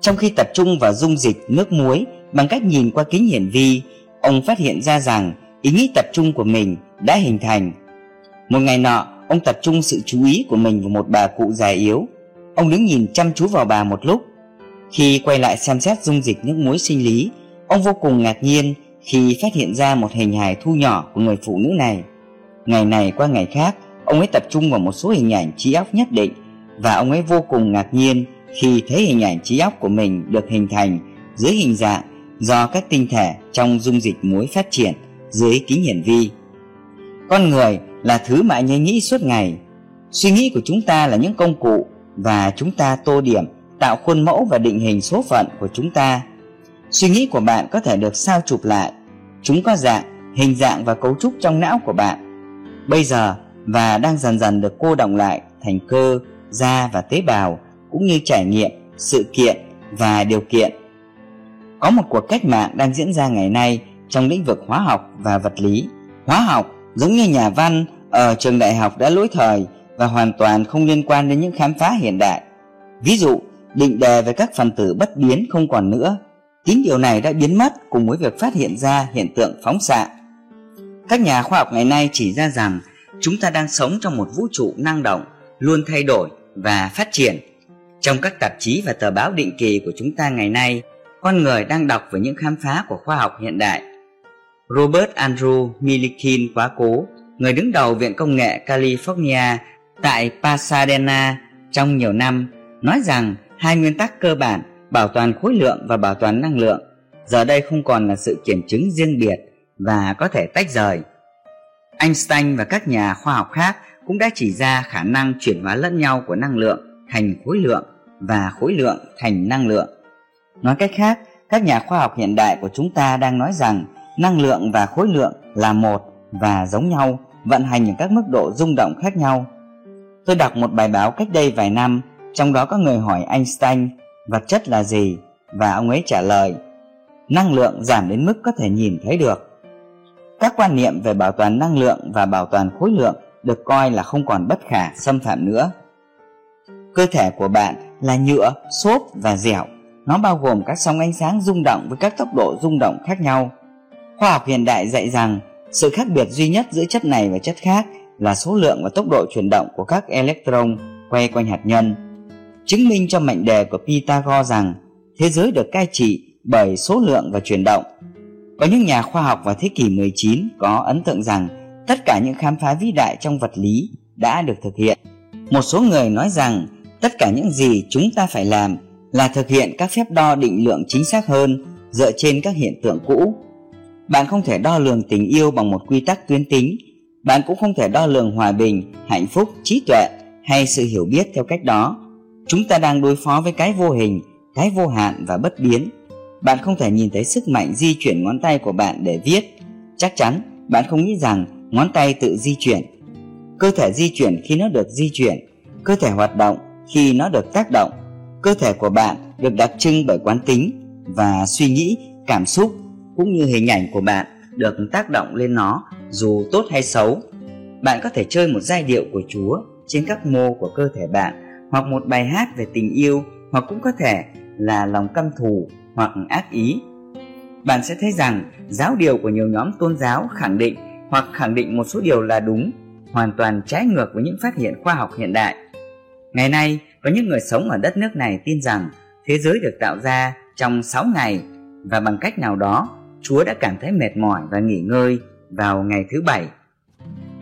Trong khi tập trung vào dung dịch nước muối bằng cách nhìn qua kính hiển vi, ông phát hiện ra rằng ý nghĩ tập trung của mình đã hình thành. Một ngày nọ, ông tập trung sự chú ý của mình vào một bà cụ già yếu. Ông đứng nhìn chăm chú vào bà một lúc khi quay lại xem xét dung dịch nước muối sinh lý, ông vô cùng ngạc nhiên khi phát hiện ra một hình hài thu nhỏ của người phụ nữ này. Ngày này qua ngày khác, ông ấy tập trung vào một số hình ảnh trí óc nhất định và ông ấy vô cùng ngạc nhiên khi thấy hình ảnh trí óc của mình được hình thành dưới hình dạng do các tinh thể trong dung dịch muối phát triển dưới kính hiển vi. Con người là thứ mà anh ấy nghĩ suốt ngày. Suy nghĩ của chúng ta là những công cụ và chúng ta tô điểm tạo khuôn mẫu và định hình số phận của chúng ta Suy nghĩ của bạn có thể được sao chụp lại. Chúng có dạng, hình dạng và cấu trúc trong não của bạn. Bây giờ và đang dần dần được cô động lại thành cơ, da và tế bào cũng như trải nghiệm, sự kiện và điều kiện. Có một cuộc cách mạng đang diễn ra ngày nay trong lĩnh vực hóa học và vật lý. Hóa học giống như nhà văn ở trường đại học đã lỗi thời và hoàn toàn không liên quan đến những khám phá hiện đại. Ví dụ, định đề về các phần tử bất biến không còn nữa. Chính điều này đã biến mất cùng với việc phát hiện ra hiện tượng phóng xạ. Các nhà khoa học ngày nay chỉ ra rằng chúng ta đang sống trong một vũ trụ năng động, luôn thay đổi và phát triển. Trong các tạp chí và tờ báo định kỳ của chúng ta ngày nay, con người đang đọc về những khám phá của khoa học hiện đại. Robert Andrew Milikin quá cố, người đứng đầu Viện Công nghệ California tại Pasadena trong nhiều năm, nói rằng hai nguyên tắc cơ bản bảo toàn khối lượng và bảo toàn năng lượng giờ đây không còn là sự kiểm chứng riêng biệt và có thể tách rời. Einstein và các nhà khoa học khác cũng đã chỉ ra khả năng chuyển hóa lẫn nhau của năng lượng thành khối lượng và khối lượng thành năng lượng. Nói cách khác, các nhà khoa học hiện đại của chúng ta đang nói rằng năng lượng và khối lượng là một và giống nhau, vận hành ở các mức độ rung động khác nhau. Tôi đọc một bài báo cách đây vài năm, trong đó có người hỏi Einstein vật chất là gì và ông ấy trả lời năng lượng giảm đến mức có thể nhìn thấy được. Các quan niệm về bảo toàn năng lượng và bảo toàn khối lượng được coi là không còn bất khả xâm phạm nữa. Cơ thể của bạn là nhựa, xốp và dẻo. Nó bao gồm các sóng ánh sáng rung động với các tốc độ rung động khác nhau. Khoa học hiện đại dạy rằng sự khác biệt duy nhất giữa chất này và chất khác là số lượng và tốc độ chuyển động của các electron quay quanh hạt nhân. Chứng minh cho mệnh đề của Pythagore rằng thế giới được cai trị bởi số lượng và chuyển động. Có những nhà khoa học vào thế kỷ 19 có ấn tượng rằng tất cả những khám phá vĩ đại trong vật lý đã được thực hiện. Một số người nói rằng tất cả những gì chúng ta phải làm là thực hiện các phép đo định lượng chính xác hơn dựa trên các hiện tượng cũ. Bạn không thể đo lường tình yêu bằng một quy tắc tuyến tính, bạn cũng không thể đo lường hòa bình, hạnh phúc, trí tuệ hay sự hiểu biết theo cách đó. Chúng ta đang đối phó với cái vô hình, cái vô hạn và bất biến. Bạn không thể nhìn thấy sức mạnh di chuyển ngón tay của bạn để viết. Chắc chắn bạn không nghĩ rằng ngón tay tự di chuyển. Cơ thể di chuyển khi nó được di chuyển, cơ thể hoạt động khi nó được tác động. Cơ thể của bạn được đặc trưng bởi quán tính và suy nghĩ, cảm xúc cũng như hình ảnh của bạn được tác động lên nó dù tốt hay xấu. Bạn có thể chơi một giai điệu của Chúa trên các mô của cơ thể bạn hoặc một bài hát về tình yêu hoặc cũng có thể là lòng căm thù hoặc ác ý. Bạn sẽ thấy rằng giáo điều của nhiều nhóm tôn giáo khẳng định hoặc khẳng định một số điều là đúng, hoàn toàn trái ngược với những phát hiện khoa học hiện đại. Ngày nay, có những người sống ở đất nước này tin rằng thế giới được tạo ra trong 6 ngày và bằng cách nào đó Chúa đã cảm thấy mệt mỏi và nghỉ ngơi vào ngày thứ bảy.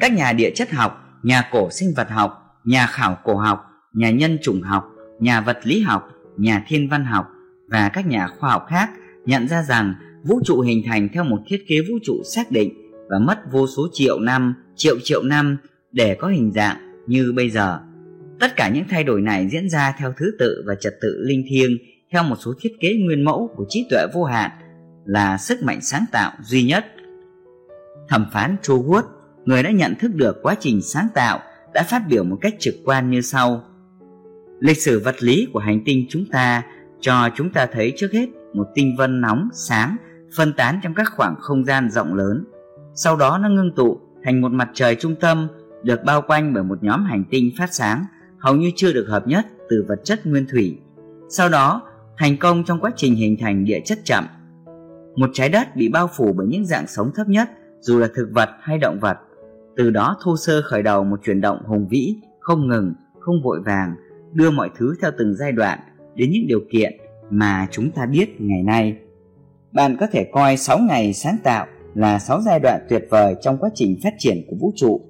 Các nhà địa chất học, nhà cổ sinh vật học, nhà khảo cổ học, nhà nhân chủng học, nhà vật lý học, nhà thiên văn học và các nhà khoa học khác nhận ra rằng vũ trụ hình thành theo một thiết kế vũ trụ xác định và mất vô số triệu năm, triệu triệu năm để có hình dạng như bây giờ. Tất cả những thay đổi này diễn ra theo thứ tự và trật tự linh thiêng theo một số thiết kế nguyên mẫu của trí tuệ vô hạn là sức mạnh sáng tạo duy nhất. Thẩm phán Joe Wood, người đã nhận thức được quá trình sáng tạo, đã phát biểu một cách trực quan như sau. Lịch sử vật lý của hành tinh chúng ta cho chúng ta thấy trước hết một tinh vân nóng, sáng, phân tán trong các khoảng không gian rộng lớn. Sau đó nó ngưng tụ thành một mặt trời trung tâm được bao quanh bởi một nhóm hành tinh phát sáng hầu như chưa được hợp nhất từ vật chất nguyên thủy. Sau đó, thành công trong quá trình hình thành địa chất chậm. Một trái đất bị bao phủ bởi những dạng sống thấp nhất, dù là thực vật hay động vật. Từ đó thô sơ khởi đầu một chuyển động hùng vĩ, không ngừng, không vội vàng, đưa mọi thứ theo từng giai đoạn đến những điều kiện mà chúng ta biết ngày nay. Bạn có thể coi 6 ngày sáng tạo là 6 giai đoạn tuyệt vời trong quá trình phát triển của vũ trụ.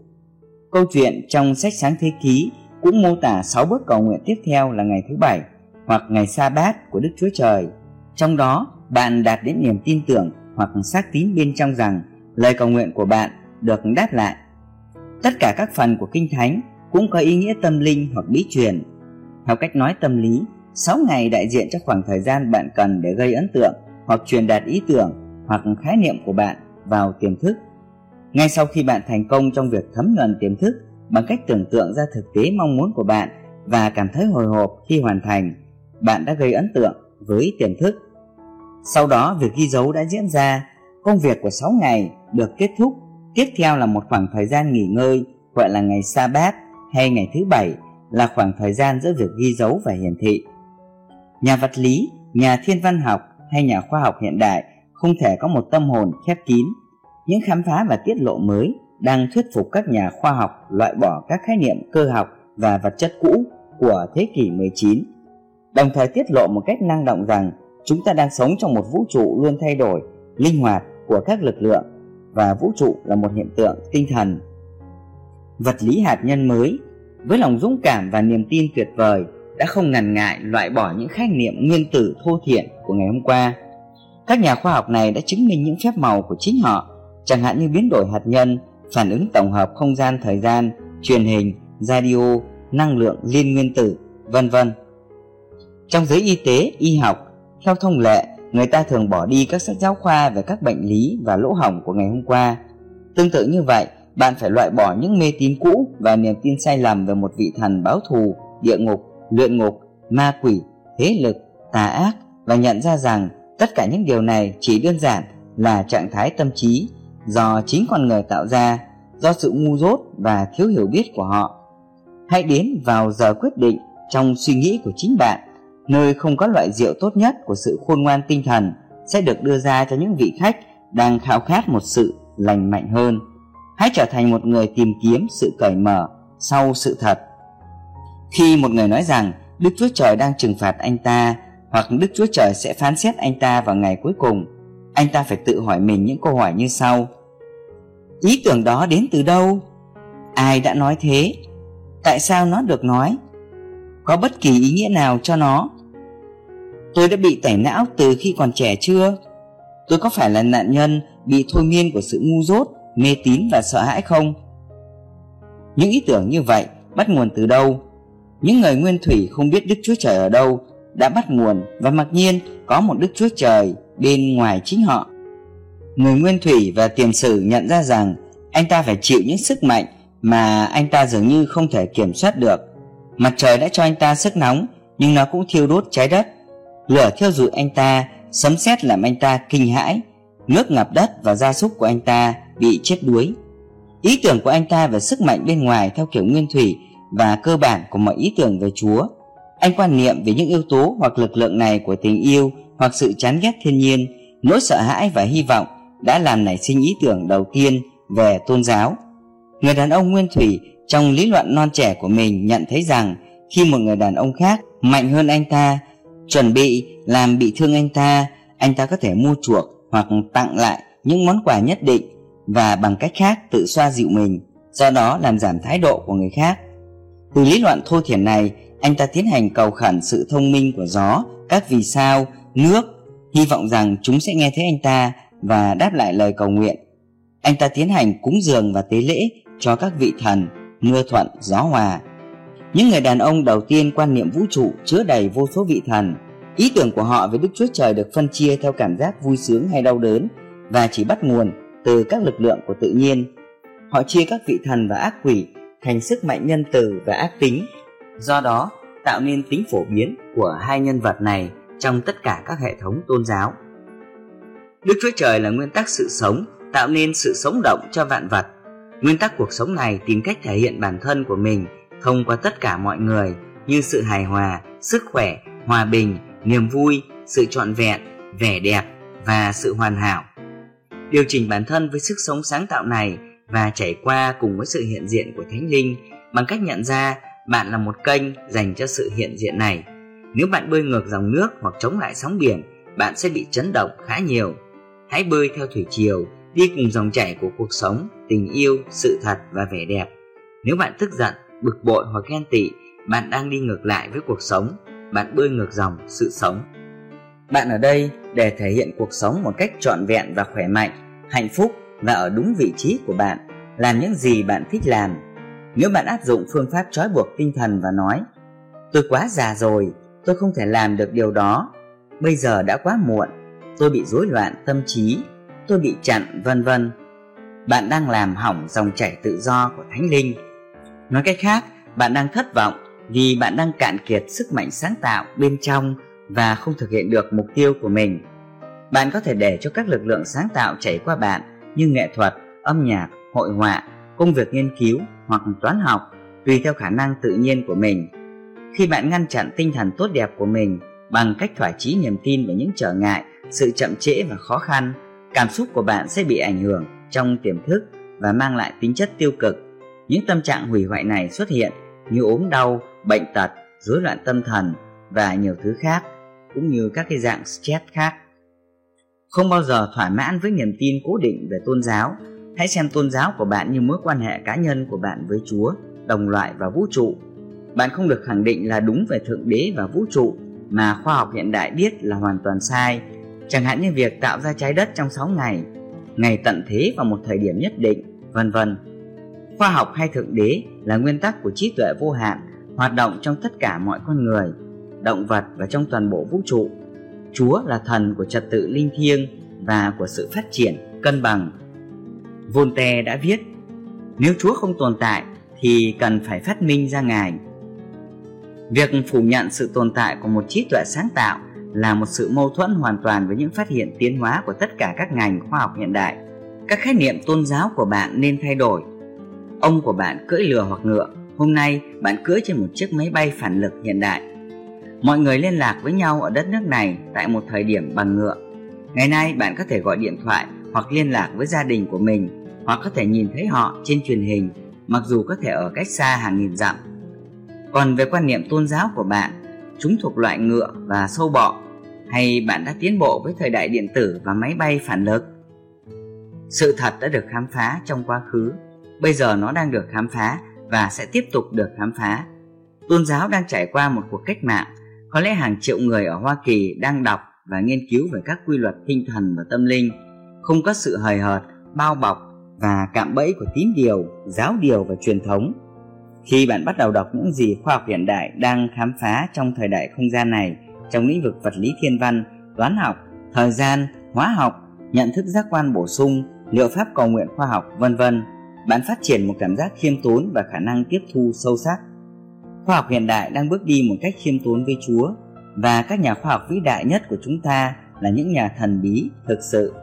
Câu chuyện trong sách sáng thế ký cũng mô tả 6 bước cầu nguyện tiếp theo là ngày thứ bảy hoặc ngày sa bát của Đức Chúa Trời. Trong đó, bạn đạt đến niềm tin tưởng hoặc xác tín bên trong rằng lời cầu nguyện của bạn được đáp lại. Tất cả các phần của Kinh Thánh cũng có ý nghĩa tâm linh hoặc bí truyền. Theo cách nói tâm lý, 6 ngày đại diện cho khoảng thời gian bạn cần để gây ấn tượng hoặc truyền đạt ý tưởng hoặc khái niệm của bạn vào tiềm thức. Ngay sau khi bạn thành công trong việc thấm nhuần tiềm thức bằng cách tưởng tượng ra thực tế mong muốn của bạn và cảm thấy hồi hộp khi hoàn thành, bạn đã gây ấn tượng với tiềm thức. Sau đó việc ghi dấu đã diễn ra, công việc của 6 ngày được kết thúc, tiếp theo là một khoảng thời gian nghỉ ngơi gọi là ngày sa bát hay ngày thứ bảy là khoảng thời gian giữa việc ghi dấu và hiển thị. Nhà vật lý, nhà thiên văn học hay nhà khoa học hiện đại không thể có một tâm hồn khép kín. Những khám phá và tiết lộ mới đang thuyết phục các nhà khoa học loại bỏ các khái niệm cơ học và vật chất cũ của thế kỷ 19, đồng thời tiết lộ một cách năng động rằng chúng ta đang sống trong một vũ trụ luôn thay đổi, linh hoạt của các lực lượng và vũ trụ là một hiện tượng tinh thần. Vật lý hạt nhân mới với lòng dũng cảm và niềm tin tuyệt vời đã không ngần ngại loại bỏ những khái niệm nguyên tử thô thiện của ngày hôm qua. Các nhà khoa học này đã chứng minh những phép màu của chính họ, chẳng hạn như biến đổi hạt nhân, phản ứng tổng hợp không gian thời gian, truyền hình, radio, năng lượng liên nguyên tử, vân vân. Trong giới y tế, y học, theo thông lệ, người ta thường bỏ đi các sách giáo khoa về các bệnh lý và lỗ hỏng của ngày hôm qua. Tương tự như vậy, bạn phải loại bỏ những mê tín cũ và niềm tin sai lầm về một vị thần báo thù, địa ngục, luyện ngục, ma quỷ, thế lực, tà ác và nhận ra rằng tất cả những điều này chỉ đơn giản là trạng thái tâm trí do chính con người tạo ra do sự ngu dốt và thiếu hiểu biết của họ. Hãy đến vào giờ quyết định trong suy nghĩ của chính bạn, nơi không có loại rượu tốt nhất của sự khôn ngoan tinh thần sẽ được đưa ra cho những vị khách đang khao khát một sự lành mạnh hơn. Hãy trở thành một người tìm kiếm sự cởi mở sau sự thật. Khi một người nói rằng Đức Chúa Trời đang trừng phạt anh ta hoặc Đức Chúa Trời sẽ phán xét anh ta vào ngày cuối cùng, anh ta phải tự hỏi mình những câu hỏi như sau. Ý tưởng đó đến từ đâu? Ai đã nói thế? Tại sao nó được nói? Có bất kỳ ý nghĩa nào cho nó? Tôi đã bị tẩy não từ khi còn trẻ chưa? Tôi có phải là nạn nhân bị thôi miên của sự ngu dốt, mê tín và sợ hãi không? Những ý tưởng như vậy bắt nguồn từ đâu? Những người nguyên thủy không biết Đức Chúa Trời ở đâu đã bắt nguồn và mặc nhiên có một Đức Chúa Trời bên ngoài chính họ. Người nguyên thủy và tiền sử nhận ra rằng anh ta phải chịu những sức mạnh mà anh ta dường như không thể kiểm soát được. Mặt trời đã cho anh ta sức nóng nhưng nó cũng thiêu đốt trái đất. Lửa thiêu rụi anh ta, sấm sét làm anh ta kinh hãi, nước ngập đất và gia súc của anh ta bị chết đuối. Ý tưởng của anh ta về sức mạnh bên ngoài theo kiểu nguyên thủy và cơ bản của mọi ý tưởng về Chúa. Anh quan niệm về những yếu tố hoặc lực lượng này của tình yêu hoặc sự chán ghét thiên nhiên, nỗi sợ hãi và hy vọng đã làm nảy sinh ý tưởng đầu tiên về tôn giáo. Người đàn ông nguyên thủy trong lý luận non trẻ của mình nhận thấy rằng khi một người đàn ông khác mạnh hơn anh ta chuẩn bị làm bị thương anh ta, anh ta có thể mua chuộc hoặc tặng lại những món quà nhất định và bằng cách khác tự xoa dịu mình, do đó làm giảm thái độ của người khác. Từ lý luận thô thiển này, anh ta tiến hành cầu khẩn sự thông minh của gió, các vì sao, nước, hy vọng rằng chúng sẽ nghe thấy anh ta và đáp lại lời cầu nguyện. Anh ta tiến hành cúng dường và tế lễ cho các vị thần, mưa thuận, gió hòa. Những người đàn ông đầu tiên quan niệm vũ trụ chứa đầy vô số vị thần. Ý tưởng của họ về Đức Chúa Trời được phân chia theo cảm giác vui sướng hay đau đớn và chỉ bắt nguồn từ các lực lượng của tự nhiên. Họ chia các vị thần và ác quỷ thành sức mạnh nhân từ và ác tính. Do đó, tạo nên tính phổ biến của hai nhân vật này trong tất cả các hệ thống tôn giáo. Đức Chúa Trời là nguyên tắc sự sống, tạo nên sự sống động cho vạn vật. Nguyên tắc cuộc sống này tìm cách thể hiện bản thân của mình thông qua tất cả mọi người như sự hài hòa, sức khỏe, hòa bình, niềm vui, sự trọn vẹn, vẻ đẹp và sự hoàn hảo. Điều chỉnh bản thân với sức sống sáng tạo này và trải qua cùng với sự hiện diện của Thánh Linh bằng cách nhận ra bạn là một kênh dành cho sự hiện diện này. Nếu bạn bơi ngược dòng nước hoặc chống lại sóng biển, bạn sẽ bị chấn động khá nhiều. Hãy bơi theo thủy triều, đi cùng dòng chảy của cuộc sống, tình yêu, sự thật và vẻ đẹp. Nếu bạn tức giận, bực bội hoặc ghen tị, bạn đang đi ngược lại với cuộc sống, bạn bơi ngược dòng sự sống. Bạn ở đây để thể hiện cuộc sống một cách trọn vẹn và khỏe mạnh, hạnh phúc và ở đúng vị trí của bạn, làm những gì bạn thích làm. Nếu bạn áp dụng phương pháp trói buộc tinh thần và nói Tôi quá già rồi, tôi không thể làm được điều đó, bây giờ đã quá muộn, tôi bị rối loạn tâm trí, tôi bị chặn vân vân. Bạn đang làm hỏng dòng chảy tự do của thánh linh. Nói cách khác, bạn đang thất vọng vì bạn đang cạn kiệt sức mạnh sáng tạo bên trong và không thực hiện được mục tiêu của mình. Bạn có thể để cho các lực lượng sáng tạo chảy qua bạn như nghệ thuật, âm nhạc, hội họa, công việc nghiên cứu hoặc toán học tùy theo khả năng tự nhiên của mình. Khi bạn ngăn chặn tinh thần tốt đẹp của mình bằng cách thỏa chí niềm tin về những trở ngại, sự chậm trễ và khó khăn, cảm xúc của bạn sẽ bị ảnh hưởng trong tiềm thức và mang lại tính chất tiêu cực. Những tâm trạng hủy hoại này xuất hiện như ốm đau, bệnh tật, rối loạn tâm thần và nhiều thứ khác, cũng như các cái dạng stress khác. Không bao giờ thỏa mãn với niềm tin cố định về tôn giáo, hãy xem tôn giáo của bạn như mối quan hệ cá nhân của bạn với Chúa, đồng loại và vũ trụ. Bạn không được khẳng định là đúng về Thượng Đế và vũ trụ mà khoa học hiện đại biết là hoàn toàn sai, chẳng hạn như việc tạo ra trái đất trong 6 ngày, ngày tận thế vào một thời điểm nhất định, vân vân. Khoa học hay Thượng Đế là nguyên tắc của trí tuệ vô hạn hoạt động trong tất cả mọi con người, động vật và trong toàn bộ vũ trụ. Chúa là thần của trật tự linh thiêng và của sự phát triển, cân bằng. Voltaire đã viết, nếu Chúa không tồn tại thì cần phải phát minh ra Ngài. Việc phủ nhận sự tồn tại của một trí tuệ sáng tạo là một sự mâu thuẫn hoàn toàn với những phát hiện tiến hóa của tất cả các ngành khoa học hiện đại. Các khái niệm tôn giáo của bạn nên thay đổi. Ông của bạn cưỡi lừa hoặc ngựa, hôm nay bạn cưỡi trên một chiếc máy bay phản lực hiện đại. Mọi người liên lạc với nhau ở đất nước này tại một thời điểm bằng ngựa. Ngày nay bạn có thể gọi điện thoại hoặc liên lạc với gia đình của mình hoặc có thể nhìn thấy họ trên truyền hình mặc dù có thể ở cách xa hàng nghìn dặm. Còn về quan niệm tôn giáo của bạn, chúng thuộc loại ngựa và sâu bọ hay bạn đã tiến bộ với thời đại điện tử và máy bay phản lực? Sự thật đã được khám phá trong quá khứ, bây giờ nó đang được khám phá và sẽ tiếp tục được khám phá. Tôn giáo đang trải qua một cuộc cách mạng, có lẽ hàng triệu người ở Hoa Kỳ đang đọc và nghiên cứu về các quy luật tinh thần và tâm linh, không có sự hời hợt, bao bọc và cạm bẫy của tín điều, giáo điều và truyền thống. Khi bạn bắt đầu đọc những gì khoa học hiện đại đang khám phá trong thời đại không gian này trong lĩnh vực vật lý thiên văn, toán học, thời gian, hóa học, nhận thức giác quan bổ sung, liệu pháp cầu nguyện khoa học, vân vân, bạn phát triển một cảm giác khiêm tốn và khả năng tiếp thu sâu sắc. Khoa học hiện đại đang bước đi một cách khiêm tốn với Chúa và các nhà khoa học vĩ đại nhất của chúng ta là những nhà thần bí thực sự.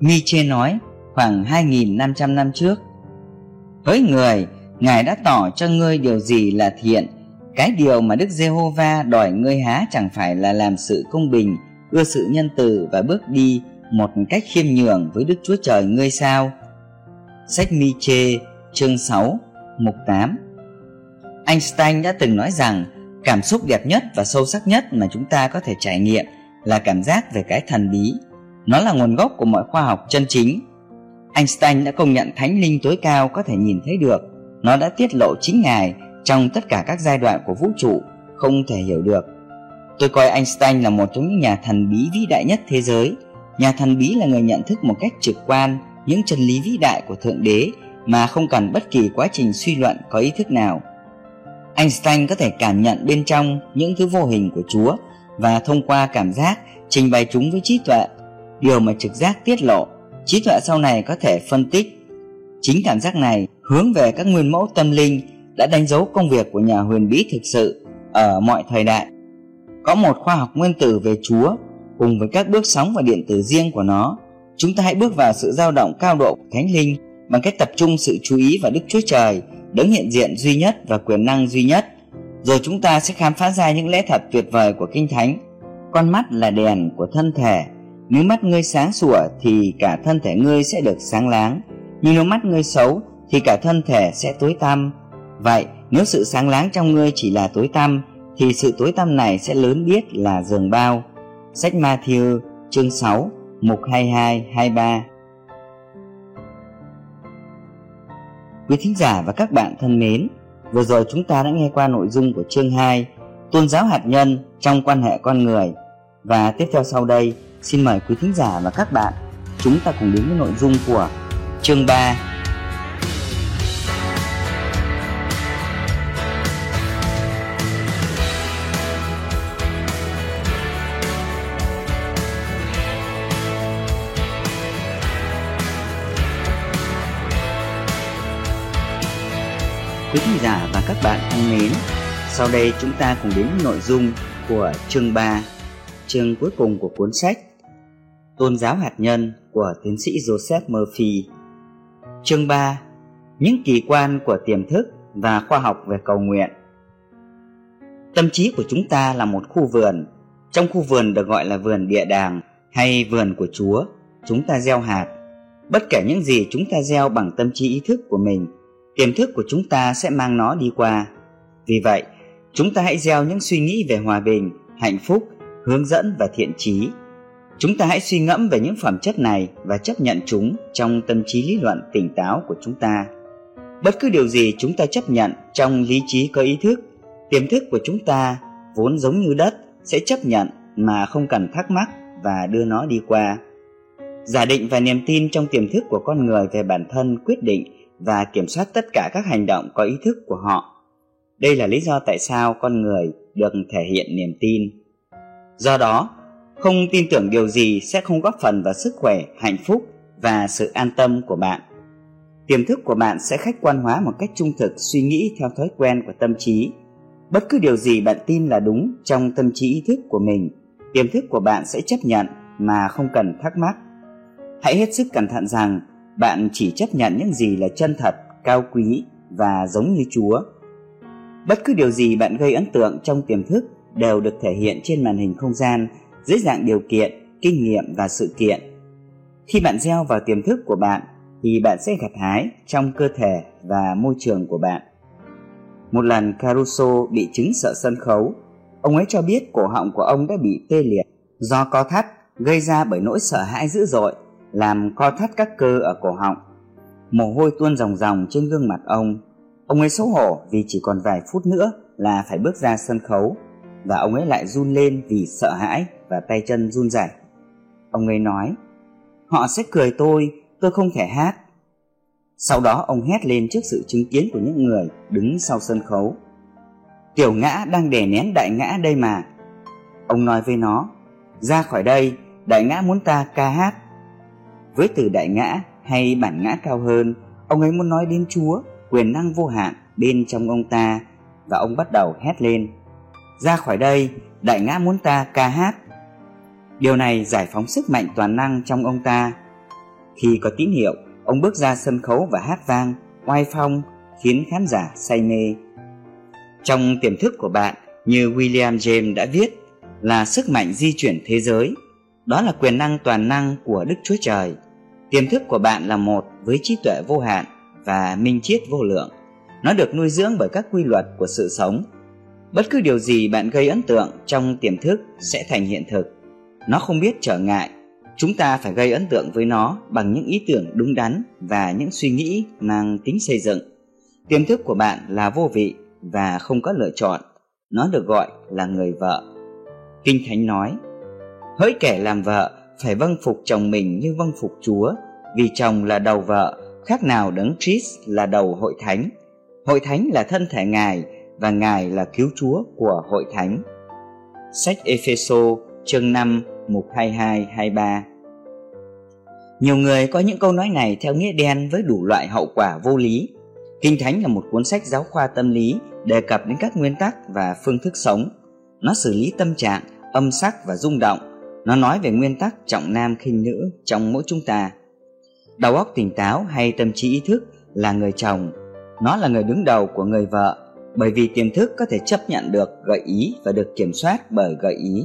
Nietzsche nói khoảng 2.500 năm trước Với người, Ngài đã tỏ cho ngươi điều gì là thiện Cái điều mà Đức Giê-hô-va đòi ngươi há chẳng phải là làm sự công bình Ưa sự nhân từ và bước đi một cách khiêm nhường với Đức Chúa Trời ngươi sao Sách Miche chương 6 mục 8 Einstein đã từng nói rằng cảm xúc đẹp nhất và sâu sắc nhất mà chúng ta có thể trải nghiệm là cảm giác về cái thần bí. Nó là nguồn gốc của mọi khoa học chân chính. Einstein đã công nhận thánh linh tối cao có thể nhìn thấy được. Nó đã tiết lộ chính Ngài trong tất cả các giai đoạn của vũ trụ, không thể hiểu được. Tôi coi Einstein là một trong những nhà thần bí vĩ đại nhất thế giới. Nhà thần bí là người nhận thức một cách trực quan những chân lý vĩ đại của Thượng Đế mà không cần bất kỳ quá trình suy luận có ý thức nào. Einstein có thể cảm nhận bên trong những thứ vô hình của Chúa và thông qua cảm giác trình bày chúng với trí tuệ, điều mà trực giác tiết lộ. Trí tuệ sau này có thể phân tích. Chính cảm giác này hướng về các nguyên mẫu tâm linh đã đánh dấu công việc của nhà huyền bí thực sự ở mọi thời đại. Có một khoa học nguyên tử về Chúa cùng với các bước sóng và điện tử riêng của nó. Chúng ta hãy bước vào sự dao động cao độ của Thánh Linh bằng cách tập trung sự chú ý vào Đức Chúa Trời, đấng hiện diện duy nhất và quyền năng duy nhất. Rồi chúng ta sẽ khám phá ra những lẽ thật tuyệt vời của kinh thánh. Con mắt là đèn của thân thể. Nếu mắt ngươi sáng sủa thì cả thân thể ngươi sẽ được sáng láng. Nhưng nếu mắt ngươi xấu thì cả thân thể sẽ tối tăm. Vậy, nếu sự sáng láng trong ngươi chỉ là tối tăm, thì sự tối tăm này sẽ lớn biết là giường bao. Sách Matthew chương 6 12223 Quý thính giả và các bạn thân mến, vừa rồi chúng ta đã nghe qua nội dung của chương 2 Tôn giáo hạt nhân trong quan hệ con người. Và tiếp theo sau đây xin mời quý thính giả và các bạn chúng ta cùng đến với nội dung của chương 3 các bạn thân mến, sau đây chúng ta cùng đến nội dung của chương 3, chương cuối cùng của cuốn sách Tôn giáo hạt nhân của tiến sĩ Joseph Murphy. Chương 3: Những kỳ quan của tiềm thức và khoa học về cầu nguyện. Tâm trí của chúng ta là một khu vườn. Trong khu vườn được gọi là vườn địa đàng hay vườn của Chúa, chúng ta gieo hạt. Bất kể những gì chúng ta gieo bằng tâm trí ý thức của mình, tiềm thức của chúng ta sẽ mang nó đi qua. Vì vậy, chúng ta hãy gieo những suy nghĩ về hòa bình, hạnh phúc, hướng dẫn và thiện trí. Chúng ta hãy suy ngẫm về những phẩm chất này và chấp nhận chúng trong tâm trí lý luận tỉnh táo của chúng ta. Bất cứ điều gì chúng ta chấp nhận trong lý trí có ý thức, tiềm thức của chúng ta vốn giống như đất sẽ chấp nhận mà không cần thắc mắc và đưa nó đi qua. Giả định và niềm tin trong tiềm thức của con người về bản thân quyết định và kiểm soát tất cả các hành động có ý thức của họ. Đây là lý do tại sao con người được thể hiện niềm tin. Do đó, không tin tưởng điều gì sẽ không góp phần vào sức khỏe, hạnh phúc và sự an tâm của bạn. Tiềm thức của bạn sẽ khách quan hóa một cách trung thực suy nghĩ theo thói quen của tâm trí. Bất cứ điều gì bạn tin là đúng trong tâm trí ý thức của mình, tiềm thức của bạn sẽ chấp nhận mà không cần thắc mắc. Hãy hết sức cẩn thận rằng bạn chỉ chấp nhận những gì là chân thật, cao quý và giống như Chúa. Bất cứ điều gì bạn gây ấn tượng trong tiềm thức đều được thể hiện trên màn hình không gian dưới dạng điều kiện, kinh nghiệm và sự kiện. Khi bạn gieo vào tiềm thức của bạn thì bạn sẽ gặt hái trong cơ thể và môi trường của bạn. Một lần Caruso bị chứng sợ sân khấu, ông ấy cho biết cổ họng của ông đã bị tê liệt do co thắt gây ra bởi nỗi sợ hãi dữ dội làm co thắt các cơ ở cổ họng. Mồ hôi tuôn ròng ròng trên gương mặt ông. Ông ấy xấu hổ vì chỉ còn vài phút nữa là phải bước ra sân khấu và ông ấy lại run lên vì sợ hãi và tay chân run rẩy. Ông ấy nói: "Họ sẽ cười tôi, tôi không thể hát." Sau đó ông hét lên trước sự chứng kiến của những người đứng sau sân khấu. Tiểu ngã đang đè nén đại ngã đây mà. Ông nói với nó, ra khỏi đây, đại ngã muốn ta ca hát. Với từ đại ngã hay bản ngã cao hơn, ông ấy muốn nói đến Chúa, quyền năng vô hạn bên trong ông ta và ông bắt đầu hét lên. Ra khỏi đây, đại ngã muốn ta ca hát. Điều này giải phóng sức mạnh toàn năng trong ông ta. Khi có tín hiệu, ông bước ra sân khấu và hát vang, oai phong, khiến khán giả say mê. Trong tiềm thức của bạn, như William James đã viết, là sức mạnh di chuyển thế giới. Đó là quyền năng toàn năng của Đức Chúa Trời. Tiềm thức của bạn là một với trí tuệ vô hạn và minh triết vô lượng. Nó được nuôi dưỡng bởi các quy luật của sự sống. Bất cứ điều gì bạn gây ấn tượng trong tiềm thức sẽ thành hiện thực. Nó không biết trở ngại. Chúng ta phải gây ấn tượng với nó bằng những ý tưởng đúng đắn và những suy nghĩ mang tính xây dựng. Tiềm thức của bạn là vô vị và không có lựa chọn. Nó được gọi là người vợ. Kinh Thánh nói, hỡi kẻ làm vợ phải vâng phục chồng mình như vâng phục Chúa, vì chồng là đầu vợ, khác nào đấng Christ là đầu hội thánh. Hội thánh là thân thể Ngài và Ngài là cứu Chúa của hội thánh. Sách Epheso chương 5 mục 22-23 Nhiều người có những câu nói này theo nghĩa đen với đủ loại hậu quả vô lý. Kinh Thánh là một cuốn sách giáo khoa tâm lý đề cập đến các nguyên tắc và phương thức sống. Nó xử lý tâm trạng, âm sắc và rung động nó nói về nguyên tắc trọng nam khinh nữ trong mỗi chúng ta. Đầu óc tỉnh táo hay tâm trí ý thức là người chồng. Nó là người đứng đầu của người vợ bởi vì tiềm thức có thể chấp nhận được gợi ý và được kiểm soát bởi gợi ý.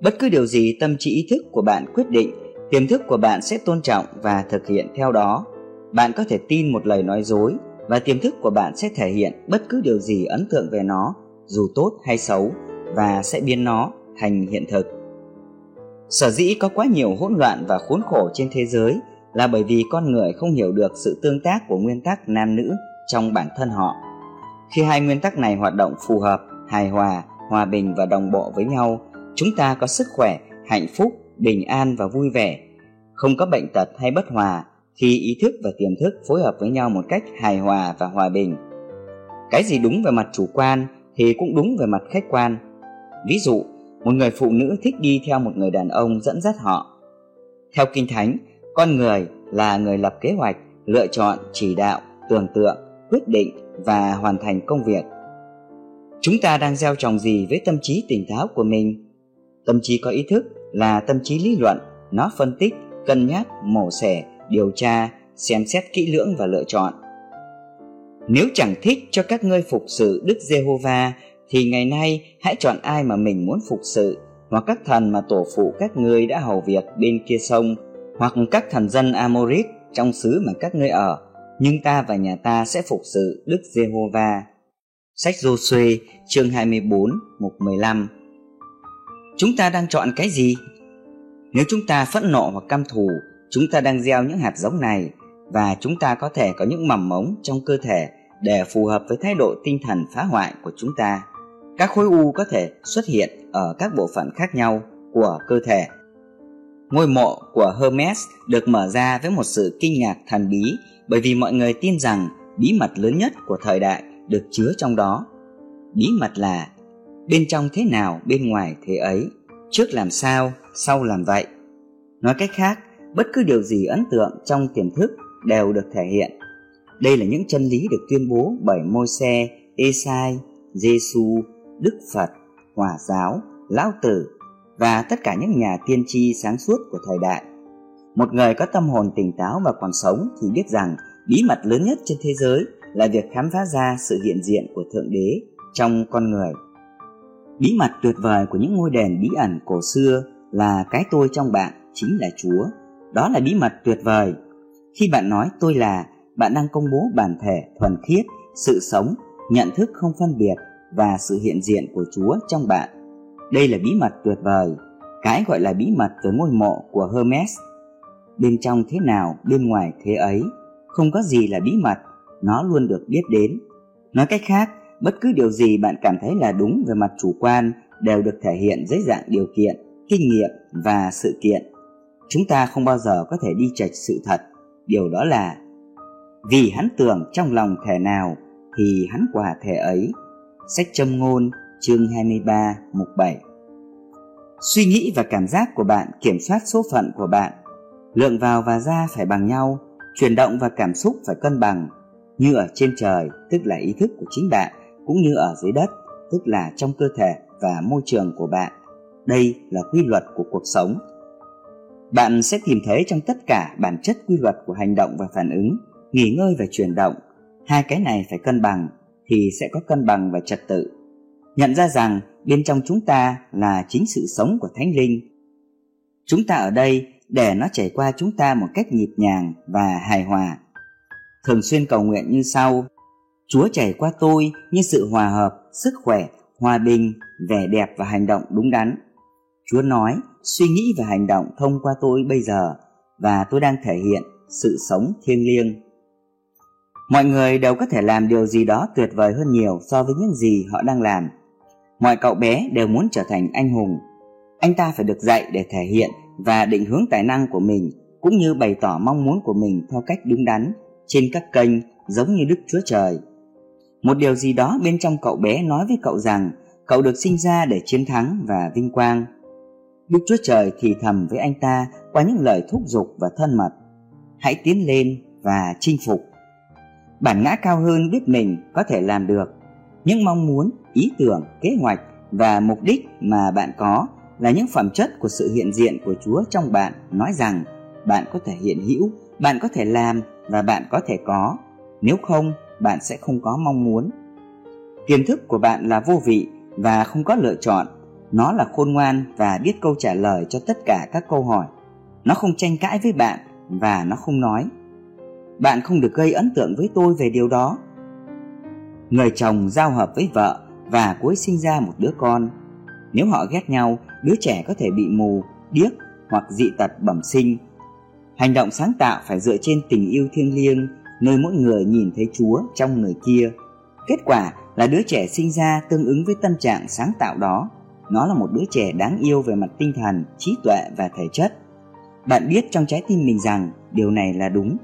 Bất cứ điều gì tâm trí ý thức của bạn quyết định, tiềm thức của bạn sẽ tôn trọng và thực hiện theo đó. Bạn có thể tin một lời nói dối và tiềm thức của bạn sẽ thể hiện bất cứ điều gì ấn tượng về nó, dù tốt hay xấu, và sẽ biến nó thành hiện thực. Sở dĩ có quá nhiều hỗn loạn và khốn khổ trên thế giới là bởi vì con người không hiểu được sự tương tác của nguyên tắc nam nữ trong bản thân họ. Khi hai nguyên tắc này hoạt động phù hợp, hài hòa, hòa bình và đồng bộ với nhau, chúng ta có sức khỏe, hạnh phúc, bình an và vui vẻ. Không có bệnh tật hay bất hòa khi ý thức và tiềm thức phối hợp với nhau một cách hài hòa và hòa bình. Cái gì đúng về mặt chủ quan thì cũng đúng về mặt khách quan. Ví dụ, một người phụ nữ thích đi theo một người đàn ông dẫn dắt họ. Theo Kinh Thánh, con người là người lập kế hoạch, lựa chọn, chỉ đạo, tưởng tượng, quyết định và hoàn thành công việc. Chúng ta đang gieo trồng gì với tâm trí tỉnh táo của mình? Tâm trí có ý thức là tâm trí lý luận nó phân tích cân nhắc mổ xẻ điều tra xem xét kỹ lưỡng và lựa chọn. Nếu chẳng thích cho các ngươi phục sự đức giê-hô-va thì ngày nay hãy chọn ai mà mình muốn phục sự hoặc các thần mà tổ phụ các ngươi đã hầu việc bên kia sông hoặc các thần dân Amorit trong xứ mà các ngươi ở nhưng ta và nhà ta sẽ phục sự Đức Giê-hô-va. Sách Giô-suê chương 24 mục 15 Chúng ta đang chọn cái gì? Nếu chúng ta phẫn nộ hoặc căm thù, chúng ta đang gieo những hạt giống này và chúng ta có thể có những mầm mống trong cơ thể để phù hợp với thái độ tinh thần phá hoại của chúng ta. Các khối u có thể xuất hiện ở các bộ phận khác nhau của cơ thể. Ngôi mộ của Hermes được mở ra với một sự kinh ngạc thần bí bởi vì mọi người tin rằng bí mật lớn nhất của thời đại được chứa trong đó. Bí mật là bên trong thế nào bên ngoài thế ấy, trước làm sao, sau làm vậy. Nói cách khác, bất cứ điều gì ấn tượng trong tiềm thức đều được thể hiện. Đây là những chân lý được tuyên bố bởi Môi-se, Esai, Giêsu, Đức Phật, Hòa giáo, Lão Tử và tất cả những nhà tiên tri sáng suốt của thời đại. Một người có tâm hồn tỉnh táo và còn sống thì biết rằng bí mật lớn nhất trên thế giới là việc khám phá ra sự hiện diện của Thượng Đế trong con người. Bí mật tuyệt vời của những ngôi đền bí ẩn cổ xưa là cái tôi trong bạn chính là Chúa. Đó là bí mật tuyệt vời. Khi bạn nói tôi là, bạn đang công bố bản thể thuần khiết, sự sống, nhận thức không phân biệt và sự hiện diện của Chúa trong bạn. Đây là bí mật tuyệt vời, cái gọi là bí mật về ngôi mộ của Hermes. Bên trong thế nào, bên ngoài thế ấy, không có gì là bí mật, nó luôn được biết đến. Nói cách khác, bất cứ điều gì bạn cảm thấy là đúng về mặt chủ quan đều được thể hiện dưới dạng điều kiện, kinh nghiệm và sự kiện. Chúng ta không bao giờ có thể đi chạch sự thật, điều đó là vì hắn tưởng trong lòng thể nào thì hắn quả thể ấy. Sách châm ngôn chương 23 mục 7 Suy nghĩ và cảm giác của bạn kiểm soát số phận của bạn. Lượng vào và ra phải bằng nhau, chuyển động và cảm xúc phải cân bằng. Như ở trên trời, tức là ý thức của chính bạn, cũng như ở dưới đất, tức là trong cơ thể và môi trường của bạn. Đây là quy luật của cuộc sống. Bạn sẽ tìm thấy trong tất cả bản chất quy luật của hành động và phản ứng, nghỉ ngơi và chuyển động. Hai cái này phải cân bằng thì sẽ có cân bằng và trật tự. Nhận ra rằng bên trong chúng ta là chính sự sống của thánh linh. Chúng ta ở đây để nó chảy qua chúng ta một cách nhịp nhàng và hài hòa. Thường xuyên cầu nguyện như sau. Chúa chảy qua tôi như sự hòa hợp, sức khỏe, hòa bình, vẻ đẹp và hành động đúng đắn. Chúa nói, suy nghĩ và hành động thông qua tôi bây giờ và tôi đang thể hiện sự sống thiêng liêng mọi người đều có thể làm điều gì đó tuyệt vời hơn nhiều so với những gì họ đang làm. Mọi cậu bé đều muốn trở thành anh hùng. Anh ta phải được dạy để thể hiện và định hướng tài năng của mình, cũng như bày tỏ mong muốn của mình theo cách đúng đắn, trên các kênh giống như đức chúa trời. Một điều gì đó bên trong cậu bé nói với cậu rằng, cậu được sinh ra để chiến thắng và vinh quang. Đức chúa trời thì thầm với anh ta qua những lời thúc giục và thân mật. Hãy tiến lên và chinh phục bản ngã cao hơn biết mình có thể làm được. Những mong muốn, ý tưởng, kế hoạch và mục đích mà bạn có là những phẩm chất của sự hiện diện của chúa trong bạn nói rằng bạn có thể hiện hữu, bạn có thể làm và bạn có thể có. Nếu không, bạn sẽ không có mong muốn. Kiến thức của bạn là vô vị và không có lựa chọn. Nó là khôn ngoan và biết câu trả lời cho tất cả các câu hỏi. Nó không tranh cãi với bạn và nó không nói bạn không được gây ấn tượng với tôi về điều đó người chồng giao hợp với vợ và cuối sinh ra một đứa con. Nếu họ ghét nhau, đứa trẻ có thể bị mù, điếc hoặc dị tật bẩm sinh. Hành động sáng tạo phải dựa trên tình yêu thiêng liêng, nơi mỗi người nhìn thấy Chúa trong người kia. Kết quả là đứa trẻ sinh ra tương ứng với tâm trạng sáng tạo đó. Nó là một đứa trẻ đáng yêu về mặt tinh thần, trí tuệ và thể chất. Bạn biết trong trái tim mình rằng điều này là đúng.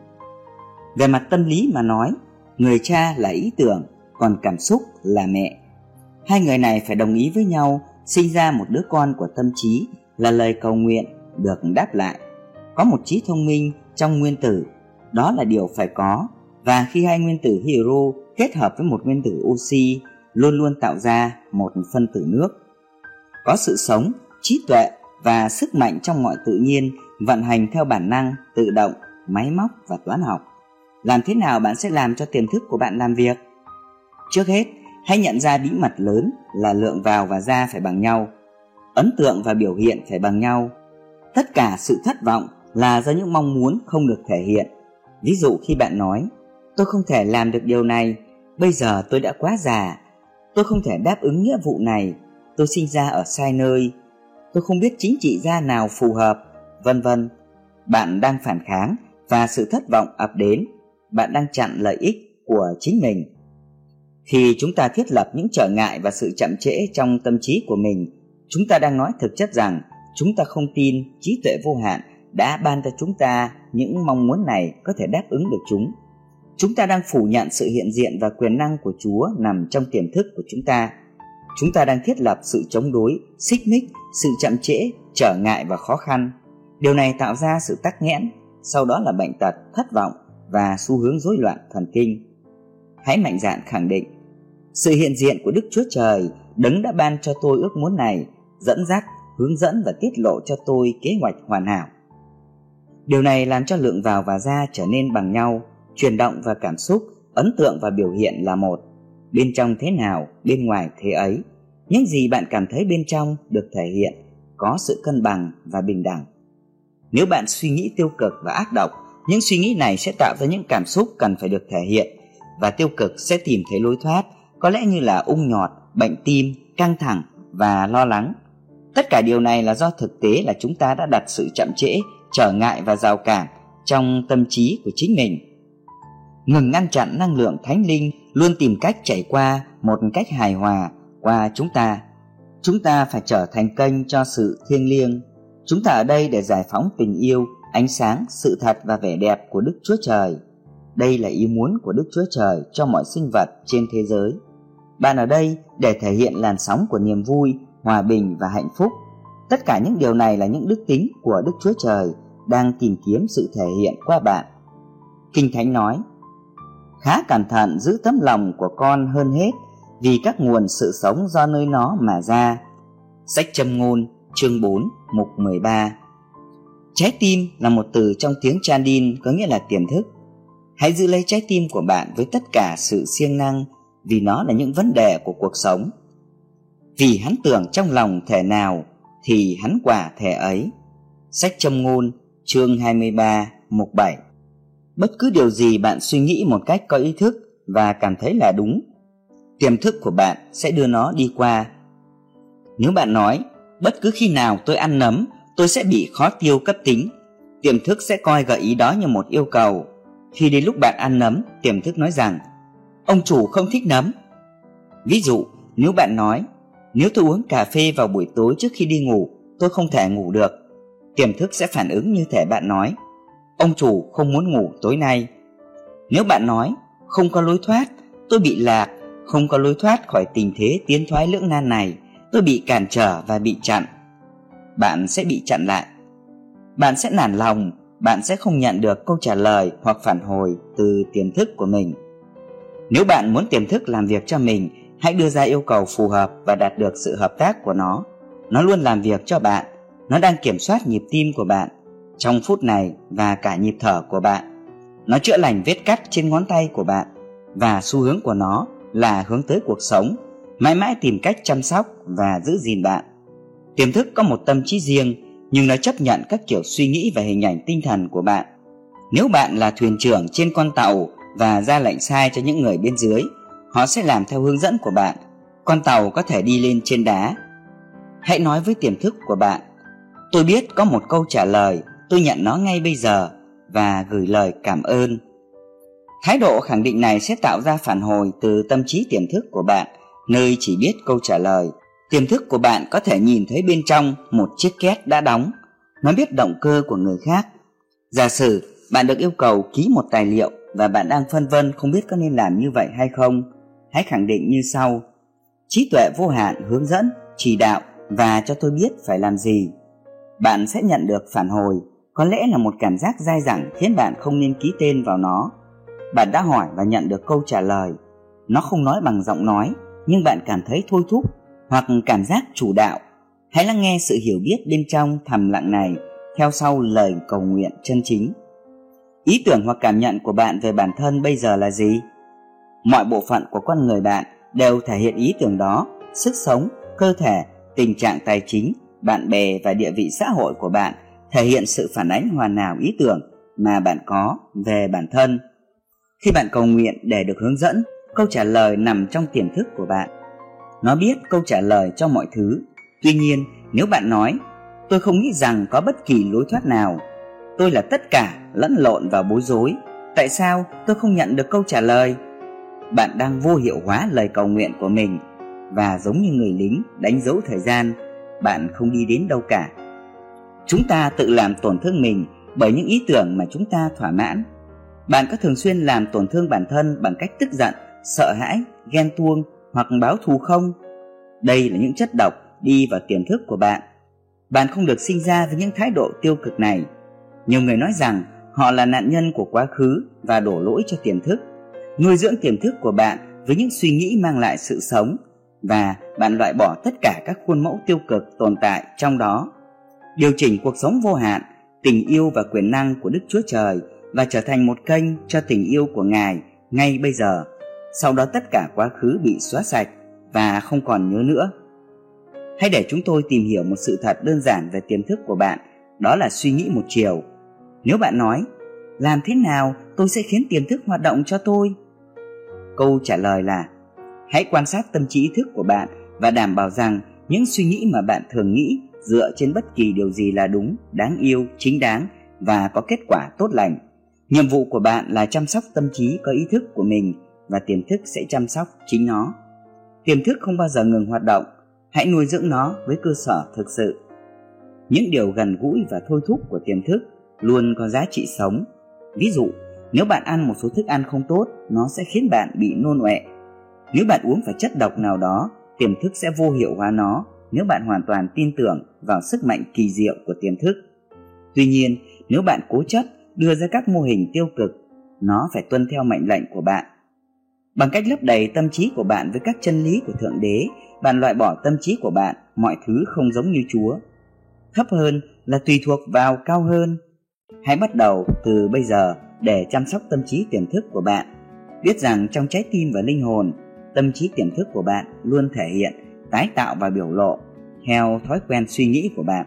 Về mặt tâm lý mà nói, người cha là ý tưởng, còn cảm xúc là mẹ. Hai người này phải đồng ý với nhau sinh ra một đứa con của tâm trí là lời cầu nguyện được đáp lại. Có một trí thông minh trong nguyên tử, đó là điều phải có và khi hai nguyên tử hydro kết hợp với một nguyên tử oxy luôn luôn tạo ra một phân tử nước. Có sự sống, trí tuệ và sức mạnh trong mọi tự nhiên vận hành theo bản năng, tự động, máy móc và toán học. Làm thế nào bạn sẽ làm cho tiềm thức của bạn làm việc? Trước hết, hãy nhận ra bí mật lớn là lượng vào và ra phải bằng nhau, ấn tượng và biểu hiện phải bằng nhau. Tất cả sự thất vọng là do những mong muốn không được thể hiện. Ví dụ khi bạn nói, tôi không thể làm được điều này, bây giờ tôi đã quá già, tôi không thể đáp ứng nghĩa vụ này, tôi sinh ra ở sai nơi, tôi không biết chính trị gia nào phù hợp, vân vân. Bạn đang phản kháng và sự thất vọng ập đến, bạn đang chặn lợi ích của chính mình. Khi chúng ta thiết lập những trở ngại và sự chậm trễ trong tâm trí của mình, chúng ta đang nói thực chất rằng chúng ta không tin trí tuệ vô hạn đã ban cho chúng ta những mong muốn này có thể đáp ứng được chúng. Chúng ta đang phủ nhận sự hiện diện và quyền năng của Chúa nằm trong tiềm thức của chúng ta. Chúng ta đang thiết lập sự chống đối, xích mích, sự chậm trễ, trở ngại và khó khăn. Điều này tạo ra sự tắc nghẽn, sau đó là bệnh tật, thất vọng và xu hướng rối loạn thần kinh. Hãy mạnh dạn khẳng định, sự hiện diện của Đức Chúa Trời, đấng đã ban cho tôi ước muốn này, dẫn dắt, hướng dẫn và tiết lộ cho tôi kế hoạch hoàn hảo. Điều này làm cho lượng vào và ra trở nên bằng nhau, chuyển động và cảm xúc, ấn tượng và biểu hiện là một. Bên trong thế nào, bên ngoài thế ấy. Những gì bạn cảm thấy bên trong được thể hiện, có sự cân bằng và bình đẳng. Nếu bạn suy nghĩ tiêu cực và ác độc, những suy nghĩ này sẽ tạo ra những cảm xúc cần phải được thể hiện và tiêu cực sẽ tìm thấy lối thoát, có lẽ như là ung nhọt, bệnh tim, căng thẳng và lo lắng. Tất cả điều này là do thực tế là chúng ta đã đặt sự chậm trễ trở ngại và rào cản trong tâm trí của chính mình. Ngừng ngăn chặn năng lượng thánh linh luôn tìm cách chảy qua một cách hài hòa qua chúng ta. Chúng ta phải trở thành kênh cho sự thiêng liêng. Chúng ta ở đây để giải phóng tình yêu ánh sáng sự thật và vẻ đẹp của đức chúa trời đây là ý muốn của đức chúa trời cho mọi sinh vật trên thế giới bạn ở đây để thể hiện làn sóng của niềm vui hòa bình và hạnh phúc Tất cả những điều này là những đức tính của Đức Chúa Trời đang tìm kiếm sự thể hiện qua bạn. Kinh Thánh nói, khá cẩn thận giữ tấm lòng của con hơn hết vì các nguồn sự sống do nơi nó mà ra. Sách châm ngôn chương 4 mục 13 Trái tim là một từ trong tiếng Chandin có nghĩa là tiềm thức. Hãy giữ lấy trái tim của bạn với tất cả sự siêng năng vì nó là những vấn đề của cuộc sống. Vì hắn tưởng trong lòng thể nào thì hắn quả thể ấy. Sách châm ngôn, chương 23, mục 7 Bất cứ điều gì bạn suy nghĩ một cách có ý thức và cảm thấy là đúng, tiềm thức của bạn sẽ đưa nó đi qua. Nếu bạn nói, bất cứ khi nào tôi ăn nấm, tôi sẽ bị khó tiêu cấp tính, tiềm thức sẽ coi gợi ý đó như một yêu cầu. Khi đến lúc bạn ăn nấm, tiềm thức nói rằng, ông chủ không thích nấm. Ví dụ, nếu bạn nói, nếu tôi uống cà phê vào buổi tối trước khi đi ngủ, tôi không thể ngủ được. Tiềm thức sẽ phản ứng như thể bạn nói, ông chủ không muốn ngủ tối nay. Nếu bạn nói, không có lối thoát, tôi bị lạc, không có lối thoát khỏi tình thế tiến thoái lưỡng nan này, tôi bị cản trở và bị chặn. Bạn sẽ bị chặn lại. Bạn sẽ nản lòng, bạn sẽ không nhận được câu trả lời hoặc phản hồi từ tiềm thức của mình. Nếu bạn muốn tiềm thức làm việc cho mình hãy đưa ra yêu cầu phù hợp và đạt được sự hợp tác của nó nó luôn làm việc cho bạn nó đang kiểm soát nhịp tim của bạn trong phút này và cả nhịp thở của bạn nó chữa lành vết cắt trên ngón tay của bạn và xu hướng của nó là hướng tới cuộc sống mãi mãi tìm cách chăm sóc và giữ gìn bạn tiềm thức có một tâm trí riêng, nhưng nó chấp nhận các kiểu suy nghĩ và hình ảnh tinh thần của bạn. Nếu bạn là thuyền trưởng trên con tàu và ra lệnh sai cho những người bên dưới, họ sẽ làm theo hướng dẫn của bạn. Con tàu có thể đi lên trên đá. Hãy nói với tiềm thức của bạn, tôi biết có một câu trả lời, tôi nhận nó ngay bây giờ và gửi lời cảm ơn. Thái độ khẳng định này sẽ tạo ra phản hồi từ tâm trí tiềm thức của bạn, nơi chỉ biết câu trả lời tiềm thức của bạn có thể nhìn thấy bên trong một chiếc két đã đóng. Nó biết động cơ của người khác. Giả sử bạn được yêu cầu ký một tài liệu và bạn đang phân vân không biết có nên làm như vậy hay không, hãy khẳng định như sau. Trí tuệ vô hạn hướng dẫn, chỉ đạo và cho tôi biết phải làm gì. Bạn sẽ nhận được phản hồi. Có lẽ là một cảm giác dai dẳng khiến bạn không nên ký tên vào nó. Bạn đã hỏi và nhận được câu trả lời. Nó không nói bằng giọng nói, nhưng bạn cảm thấy thôi thúc hoặc cảm giác chủ đạo, hãy lắng nghe sự hiểu biết bên trong thầm lặng này theo sau lời cầu nguyện chân chính. Ý tưởng hoặc cảm nhận của bạn về bản thân bây giờ là gì? Mọi bộ phận của con người bạn đều thể hiện ý tưởng đó, sức sống, cơ thể, tình trạng tài chính, bạn bè và địa vị xã hội của bạn thể hiện sự phản ánh hoàn hảo ý tưởng mà bạn có về bản thân. Khi bạn cầu nguyện để được hướng dẫn, câu trả lời nằm trong tiềm thức của bạn nó biết câu trả lời cho mọi thứ. Tuy nhiên, nếu bạn nói, tôi không nghĩ rằng có bất kỳ lối thoát nào. Tôi là tất cả lẫn lộn và bối rối. Tại sao tôi không nhận được câu trả lời? Bạn đang vô hiệu hóa lời cầu nguyện của mình. Và giống như người lính đánh dấu thời gian, bạn không đi đến đâu cả. Chúng ta tự làm tổn thương mình bởi những ý tưởng mà chúng ta thỏa mãn. Bạn có thường xuyên làm tổn thương bản thân bằng cách tức giận, sợ hãi, ghen tuông hoặc báo thù không? Đây là những chất độc đi vào tiềm thức của bạn. Bạn không được sinh ra với những thái độ tiêu cực này. Nhiều người nói rằng họ là nạn nhân của quá khứ và đổ lỗi cho tiềm thức. Nuôi dưỡng tiềm thức của bạn với những suy nghĩ mang lại sự sống và bạn loại bỏ tất cả các khuôn mẫu tiêu cực tồn tại trong đó. Điều chỉnh cuộc sống vô hạn, tình yêu và quyền năng của đức chúa trời và trở thành một kênh cho tình yêu của ngài ngay bây giờ sau đó tất cả quá khứ bị xóa sạch và không còn nhớ nữa. Hãy để chúng tôi tìm hiểu một sự thật đơn giản về tiềm thức của bạn, đó là suy nghĩ một chiều. Nếu bạn nói, làm thế nào tôi sẽ khiến tiềm thức hoạt động cho tôi? Câu trả lời là, hãy quan sát tâm trí ý thức của bạn và đảm bảo rằng những suy nghĩ mà bạn thường nghĩ dựa trên bất kỳ điều gì là đúng, đáng yêu, chính đáng và có kết quả tốt lành. Nhiệm vụ của bạn là chăm sóc tâm trí có ý thức của mình và tiềm thức sẽ chăm sóc chính nó. Tiềm thức không bao giờ ngừng hoạt động, hãy nuôi dưỡng nó với cơ sở thực sự. Những điều gần gũi và thôi thúc của tiềm thức luôn có giá trị sống. Ví dụ, nếu bạn ăn một số thức ăn không tốt, nó sẽ khiến bạn bị nôn ọe. Nếu bạn uống phải chất độc nào đó, tiềm thức sẽ vô hiệu hóa nó nếu bạn hoàn toàn tin tưởng vào sức mạnh kỳ diệu của tiềm thức. Tuy nhiên, nếu bạn cố chấp đưa ra các mô hình tiêu cực, nó phải tuân theo mệnh lệnh của bạn bằng cách lấp đầy tâm trí của bạn với các chân lý của thượng đế, bạn loại bỏ tâm trí của bạn, mọi thứ không giống như chúa. Thấp hơn là tùy thuộc vào cao hơn. Hãy bắt đầu từ bây giờ để chăm sóc tâm trí tiềm thức của bạn. Biết rằng trong trái tim và linh hồn, tâm trí tiềm thức của bạn luôn thể hiện, tái tạo và biểu lộ theo thói quen suy nghĩ của bạn.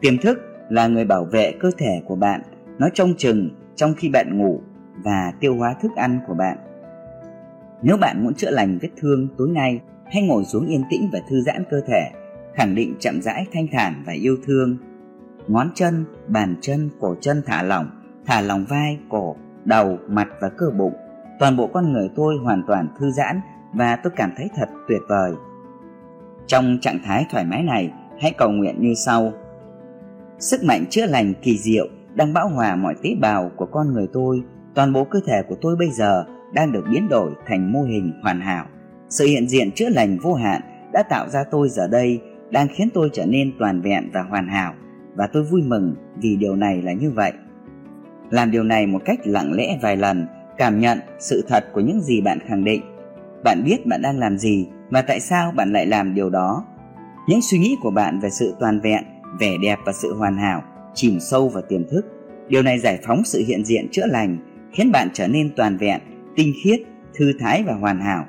Tiềm thức là người bảo vệ cơ thể của bạn, nó trông chừng trong khi bạn ngủ và tiêu hóa thức ăn của bạn nếu bạn muốn chữa lành vết thương tối nay, hãy ngồi xuống yên tĩnh và thư giãn cơ thể, khẳng định chậm rãi, thanh thản và yêu thương. Ngón chân, bàn chân, cổ chân thả lỏng thả lỏng vai, cổ, đầu, mặt và cơ bụng. Toàn bộ con người tôi hoàn toàn thư giãn và tôi cảm thấy thật tuyệt vời. Trong trạng thái thoải mái này, hãy cầu nguyện như sau. Sức mạnh chữa lành kỳ diệu đang bão hòa mọi tế bào của con người tôi. Toàn bộ cơ thể của tôi bây giờ đang được biến đổi thành mô hình hoàn hảo. Sự hiện diện chữa lành vô hạn đã tạo ra tôi giờ đây đang khiến tôi trở nên toàn vẹn và hoàn hảo, và tôi vui mừng vì điều này là như vậy. Làm điều này một cách lặng lẽ vài lần, cảm nhận sự thật của những gì bạn khẳng định. Bạn biết bạn đang làm gì và tại sao bạn lại làm điều đó. Những suy nghĩ của bạn về sự toàn vẹn, vẻ đẹp và sự hoàn hảo chìm sâu vào tiềm thức. Điều này giải phóng sự hiện diện chữa lành, khiến bạn trở nên toàn vẹn tinh khiết, thư thái và hoàn hảo.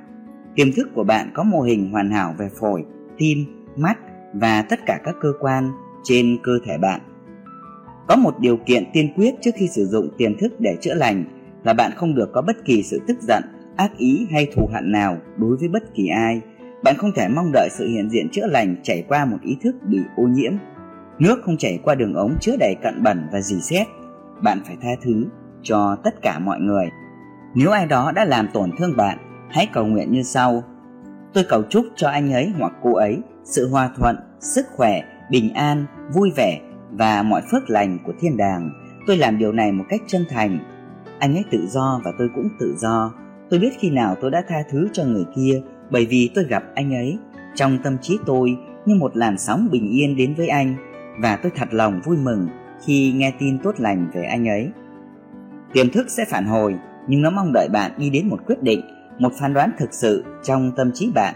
Tiềm thức của bạn có mô hình hoàn hảo về phổi, tim, mắt và tất cả các cơ quan trên cơ thể bạn. Có một điều kiện tiên quyết trước khi sử dụng tiềm thức để chữa lành là bạn không được có bất kỳ sự tức giận, ác ý hay thù hận nào đối với bất kỳ ai. Bạn không thể mong đợi sự hiện diện chữa lành chảy qua một ý thức bị ô nhiễm. Nước không chảy qua đường ống chứa đầy cặn bẩn và dì xét bạn phải tha thứ cho tất cả mọi người nếu ai đó đã làm tổn thương bạn, hãy cầu nguyện như sau. Tôi cầu chúc cho anh ấy hoặc cô ấy sự hòa thuận, sức khỏe, bình an, vui vẻ và mọi phước lành của thiên đàng. Tôi làm điều này một cách chân thành. Anh ấy tự do và tôi cũng tự do. Tôi biết khi nào tôi đã tha thứ cho người kia bởi vì tôi gặp anh ấy. Trong tâm trí tôi, như một làn sóng bình yên đến với anh và tôi thật lòng vui mừng khi nghe tin tốt lành về anh ấy. Tiềm thức sẽ phản hồi nhưng nó mong đợi bạn đi đến một quyết định một phán đoán thực sự trong tâm trí bạn.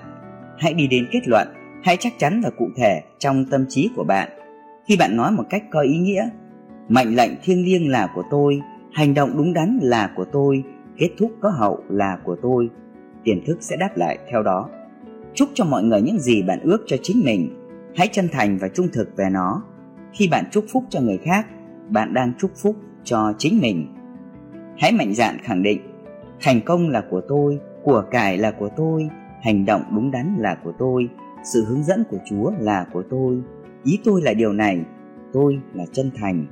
Hãy đi đến kết luận, hãy chắc chắn và cụ thể trong tâm trí của bạn. Khi bạn nói một cách có ý nghĩa, mệnh lệnh thiêng liêng là của tôi, hành động đúng đắn là của tôi, kết thúc có hậu là của tôi, tiềm thức sẽ đáp lại theo đó. Chúc cho mọi người những gì bạn ước cho chính mình, hãy chân thành và trung thực về nó. Khi bạn chúc phúc cho người khác, bạn đang chúc phúc cho chính mình. Hãy mạnh dạn khẳng định, thành công là của tôi, của cải là của tôi, hành động đúng đắn là của tôi, sự hướng dẫn của Chúa là của tôi, ý tôi là điều này, tôi là chân thành.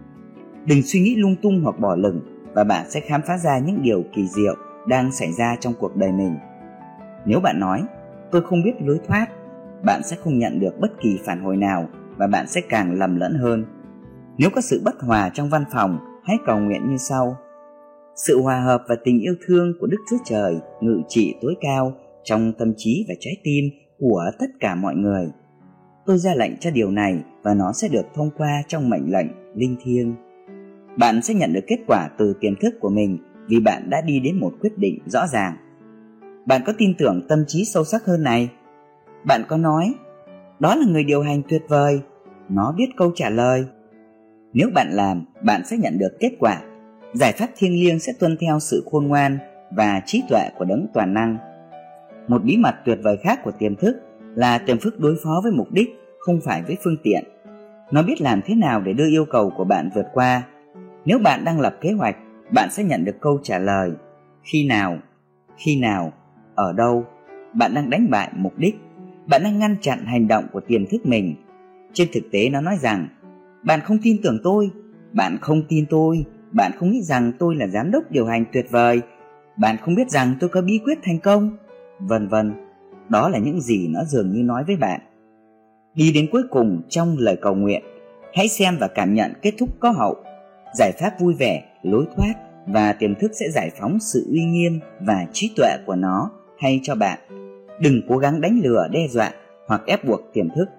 Đừng suy nghĩ lung tung hoặc bỏ lửng và bạn sẽ khám phá ra những điều kỳ diệu đang xảy ra trong cuộc đời mình. Nếu bạn nói, tôi không biết lối thoát, bạn sẽ không nhận được bất kỳ phản hồi nào và bạn sẽ càng lầm lẫn hơn. Nếu có sự bất hòa trong văn phòng, hãy cầu nguyện như sau. Sự hòa hợp và tình yêu thương của Đức Chúa Trời ngự trị tối cao trong tâm trí và trái tim của tất cả mọi người. Tôi ra lệnh cho điều này và nó sẽ được thông qua trong mệnh lệnh linh thiêng. Bạn sẽ nhận được kết quả từ tiềm thức của mình vì bạn đã đi đến một quyết định rõ ràng. Bạn có tin tưởng tâm trí sâu sắc hơn này? Bạn có nói, đó là người điều hành tuyệt vời, nó biết câu trả lời. Nếu bạn làm, bạn sẽ nhận được kết quả. Giải pháp thiêng liêng sẽ tuân theo sự khôn ngoan và trí tuệ của đấng toàn năng. Một bí mật tuyệt vời khác của tiềm thức là tiềm thức đối phó với mục đích, không phải với phương tiện. Nó biết làm thế nào để đưa yêu cầu của bạn vượt qua. Nếu bạn đang lập kế hoạch, bạn sẽ nhận được câu trả lời. Khi nào? Khi nào? Ở đâu? Bạn đang đánh bại mục đích. Bạn đang ngăn chặn hành động của tiềm thức mình. Trên thực tế nó nói rằng, bạn không tin tưởng tôi, bạn không tin tôi, bạn không nghĩ rằng tôi là giám đốc điều hành tuyệt vời, bạn không biết rằng tôi có bí quyết thành công, vân vân. Đó là những gì nó dường như nói với bạn. Đi đến cuối cùng trong lời cầu nguyện, hãy xem và cảm nhận kết thúc có hậu, giải pháp vui vẻ, lối thoát và tiềm thức sẽ giải phóng sự uy nghiêm và trí tuệ của nó thay cho bạn. Đừng cố gắng đánh lừa, đe dọa hoặc ép buộc tiềm thức.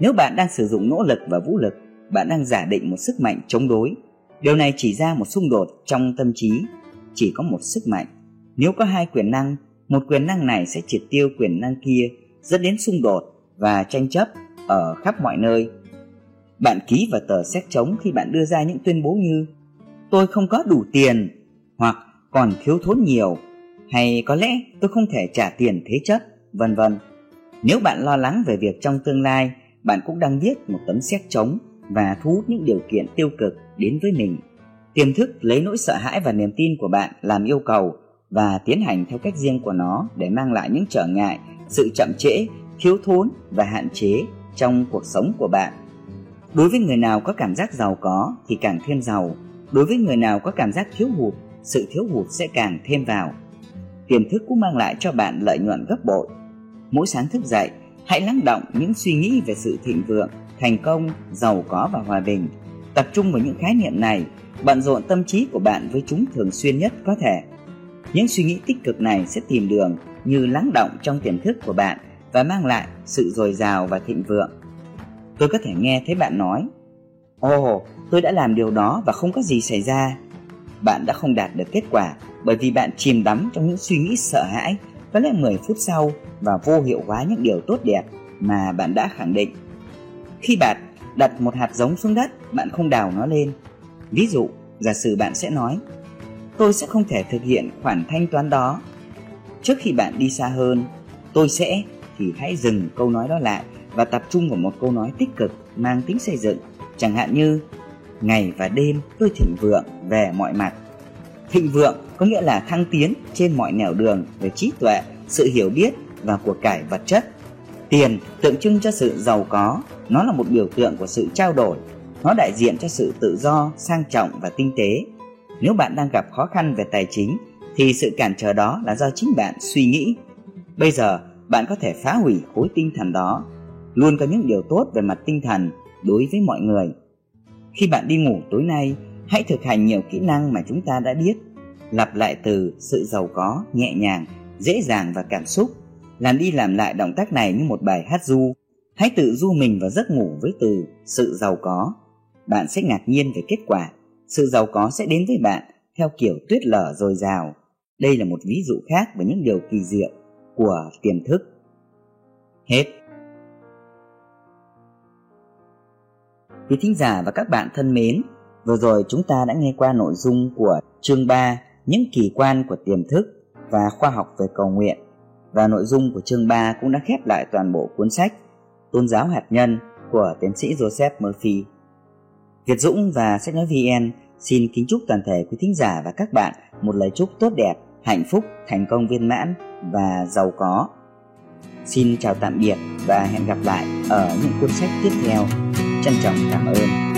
Nếu bạn đang sử dụng nỗ lực và vũ lực, bạn đang giả định một sức mạnh chống đối. Điều này chỉ ra một xung đột trong tâm trí, chỉ có một sức mạnh. Nếu có hai quyền năng, một quyền năng này sẽ triệt tiêu quyền năng kia, dẫn đến xung đột và tranh chấp ở khắp mọi nơi. Bạn ký vào tờ xét chống khi bạn đưa ra những tuyên bố như tôi không có đủ tiền hoặc còn thiếu thốn nhiều hay có lẽ tôi không thể trả tiền thế chấp, vân vân. Nếu bạn lo lắng về việc trong tương lai, bạn cũng đang viết một tấm xét chống và thu hút những điều kiện tiêu cực đến với mình. Tiềm thức lấy nỗi sợ hãi và niềm tin của bạn làm yêu cầu và tiến hành theo cách riêng của nó để mang lại những trở ngại, sự chậm trễ, thiếu thốn và hạn chế trong cuộc sống của bạn. Đối với người nào có cảm giác giàu có thì càng thêm giàu, đối với người nào có cảm giác thiếu hụt, sự thiếu hụt sẽ càng thêm vào. Tiềm thức cũng mang lại cho bạn lợi nhuận gấp bội. Mỗi sáng thức dậy, hãy lắng động những suy nghĩ về sự thịnh vượng, thành công, giàu có và hòa bình. Tập trung vào những khái niệm này, bận rộn tâm trí của bạn với chúng thường xuyên nhất có thể. Những suy nghĩ tích cực này sẽ tìm đường như lắng động trong tiềm thức của bạn và mang lại sự dồi dào và thịnh vượng. Tôi có thể nghe thấy bạn nói, Ồ, oh, tôi đã làm điều đó và không có gì xảy ra. Bạn đã không đạt được kết quả bởi vì bạn chìm đắm trong những suy nghĩ sợ hãi có lẽ 10 phút sau và vô hiệu hóa những điều tốt đẹp mà bạn đã khẳng định. Khi bạn đặt một hạt giống xuống đất, bạn không đào nó lên. Ví dụ, giả sử bạn sẽ nói, tôi sẽ không thể thực hiện khoản thanh toán đó. Trước khi bạn đi xa hơn, tôi sẽ thì hãy dừng câu nói đó lại và tập trung vào một câu nói tích cực mang tính xây dựng, chẳng hạn như ngày và đêm tôi thịnh vượng về mọi mặt. Thịnh vượng có nghĩa là thăng tiến trên mọi nẻo đường về trí tuệ, sự hiểu biết và của cải vật chất. Tiền tượng trưng cho sự giàu có, nó là một biểu tượng của sự trao đổi, nó đại diện cho sự tự do, sang trọng và tinh tế. Nếu bạn đang gặp khó khăn về tài chính thì sự cản trở đó là do chính bạn suy nghĩ. Bây giờ, bạn có thể phá hủy khối tinh thần đó. Luôn có những điều tốt về mặt tinh thần đối với mọi người. Khi bạn đi ngủ tối nay, hãy thực hành nhiều kỹ năng mà chúng ta đã biết. Lặp lại từ sự giàu có, nhẹ nhàng, dễ dàng và cảm xúc. Làm đi làm lại động tác này như một bài hát du. Hãy tự du mình vào giấc ngủ với từ sự giàu có. Bạn sẽ ngạc nhiên về kết quả. Sự giàu có sẽ đến với bạn theo kiểu tuyết lở dồi dào. Đây là một ví dụ khác về những điều kỳ diệu của tiềm thức. Hết. Quý thính giả và các bạn thân mến, vừa rồi chúng ta đã nghe qua nội dung của chương 3 Những kỳ quan của tiềm thức và khoa học về cầu nguyện và nội dung của chương 3 cũng đã khép lại toàn bộ cuốn sách Tôn giáo hạt nhân của tiến sĩ Joseph Murphy. Việt Dũng và Sách Nói VN xin kính chúc toàn thể quý thính giả và các bạn một lời chúc tốt đẹp, hạnh phúc, thành công viên mãn và giàu có. Xin chào tạm biệt và hẹn gặp lại ở những cuốn sách tiếp theo. Trân trọng cảm ơn.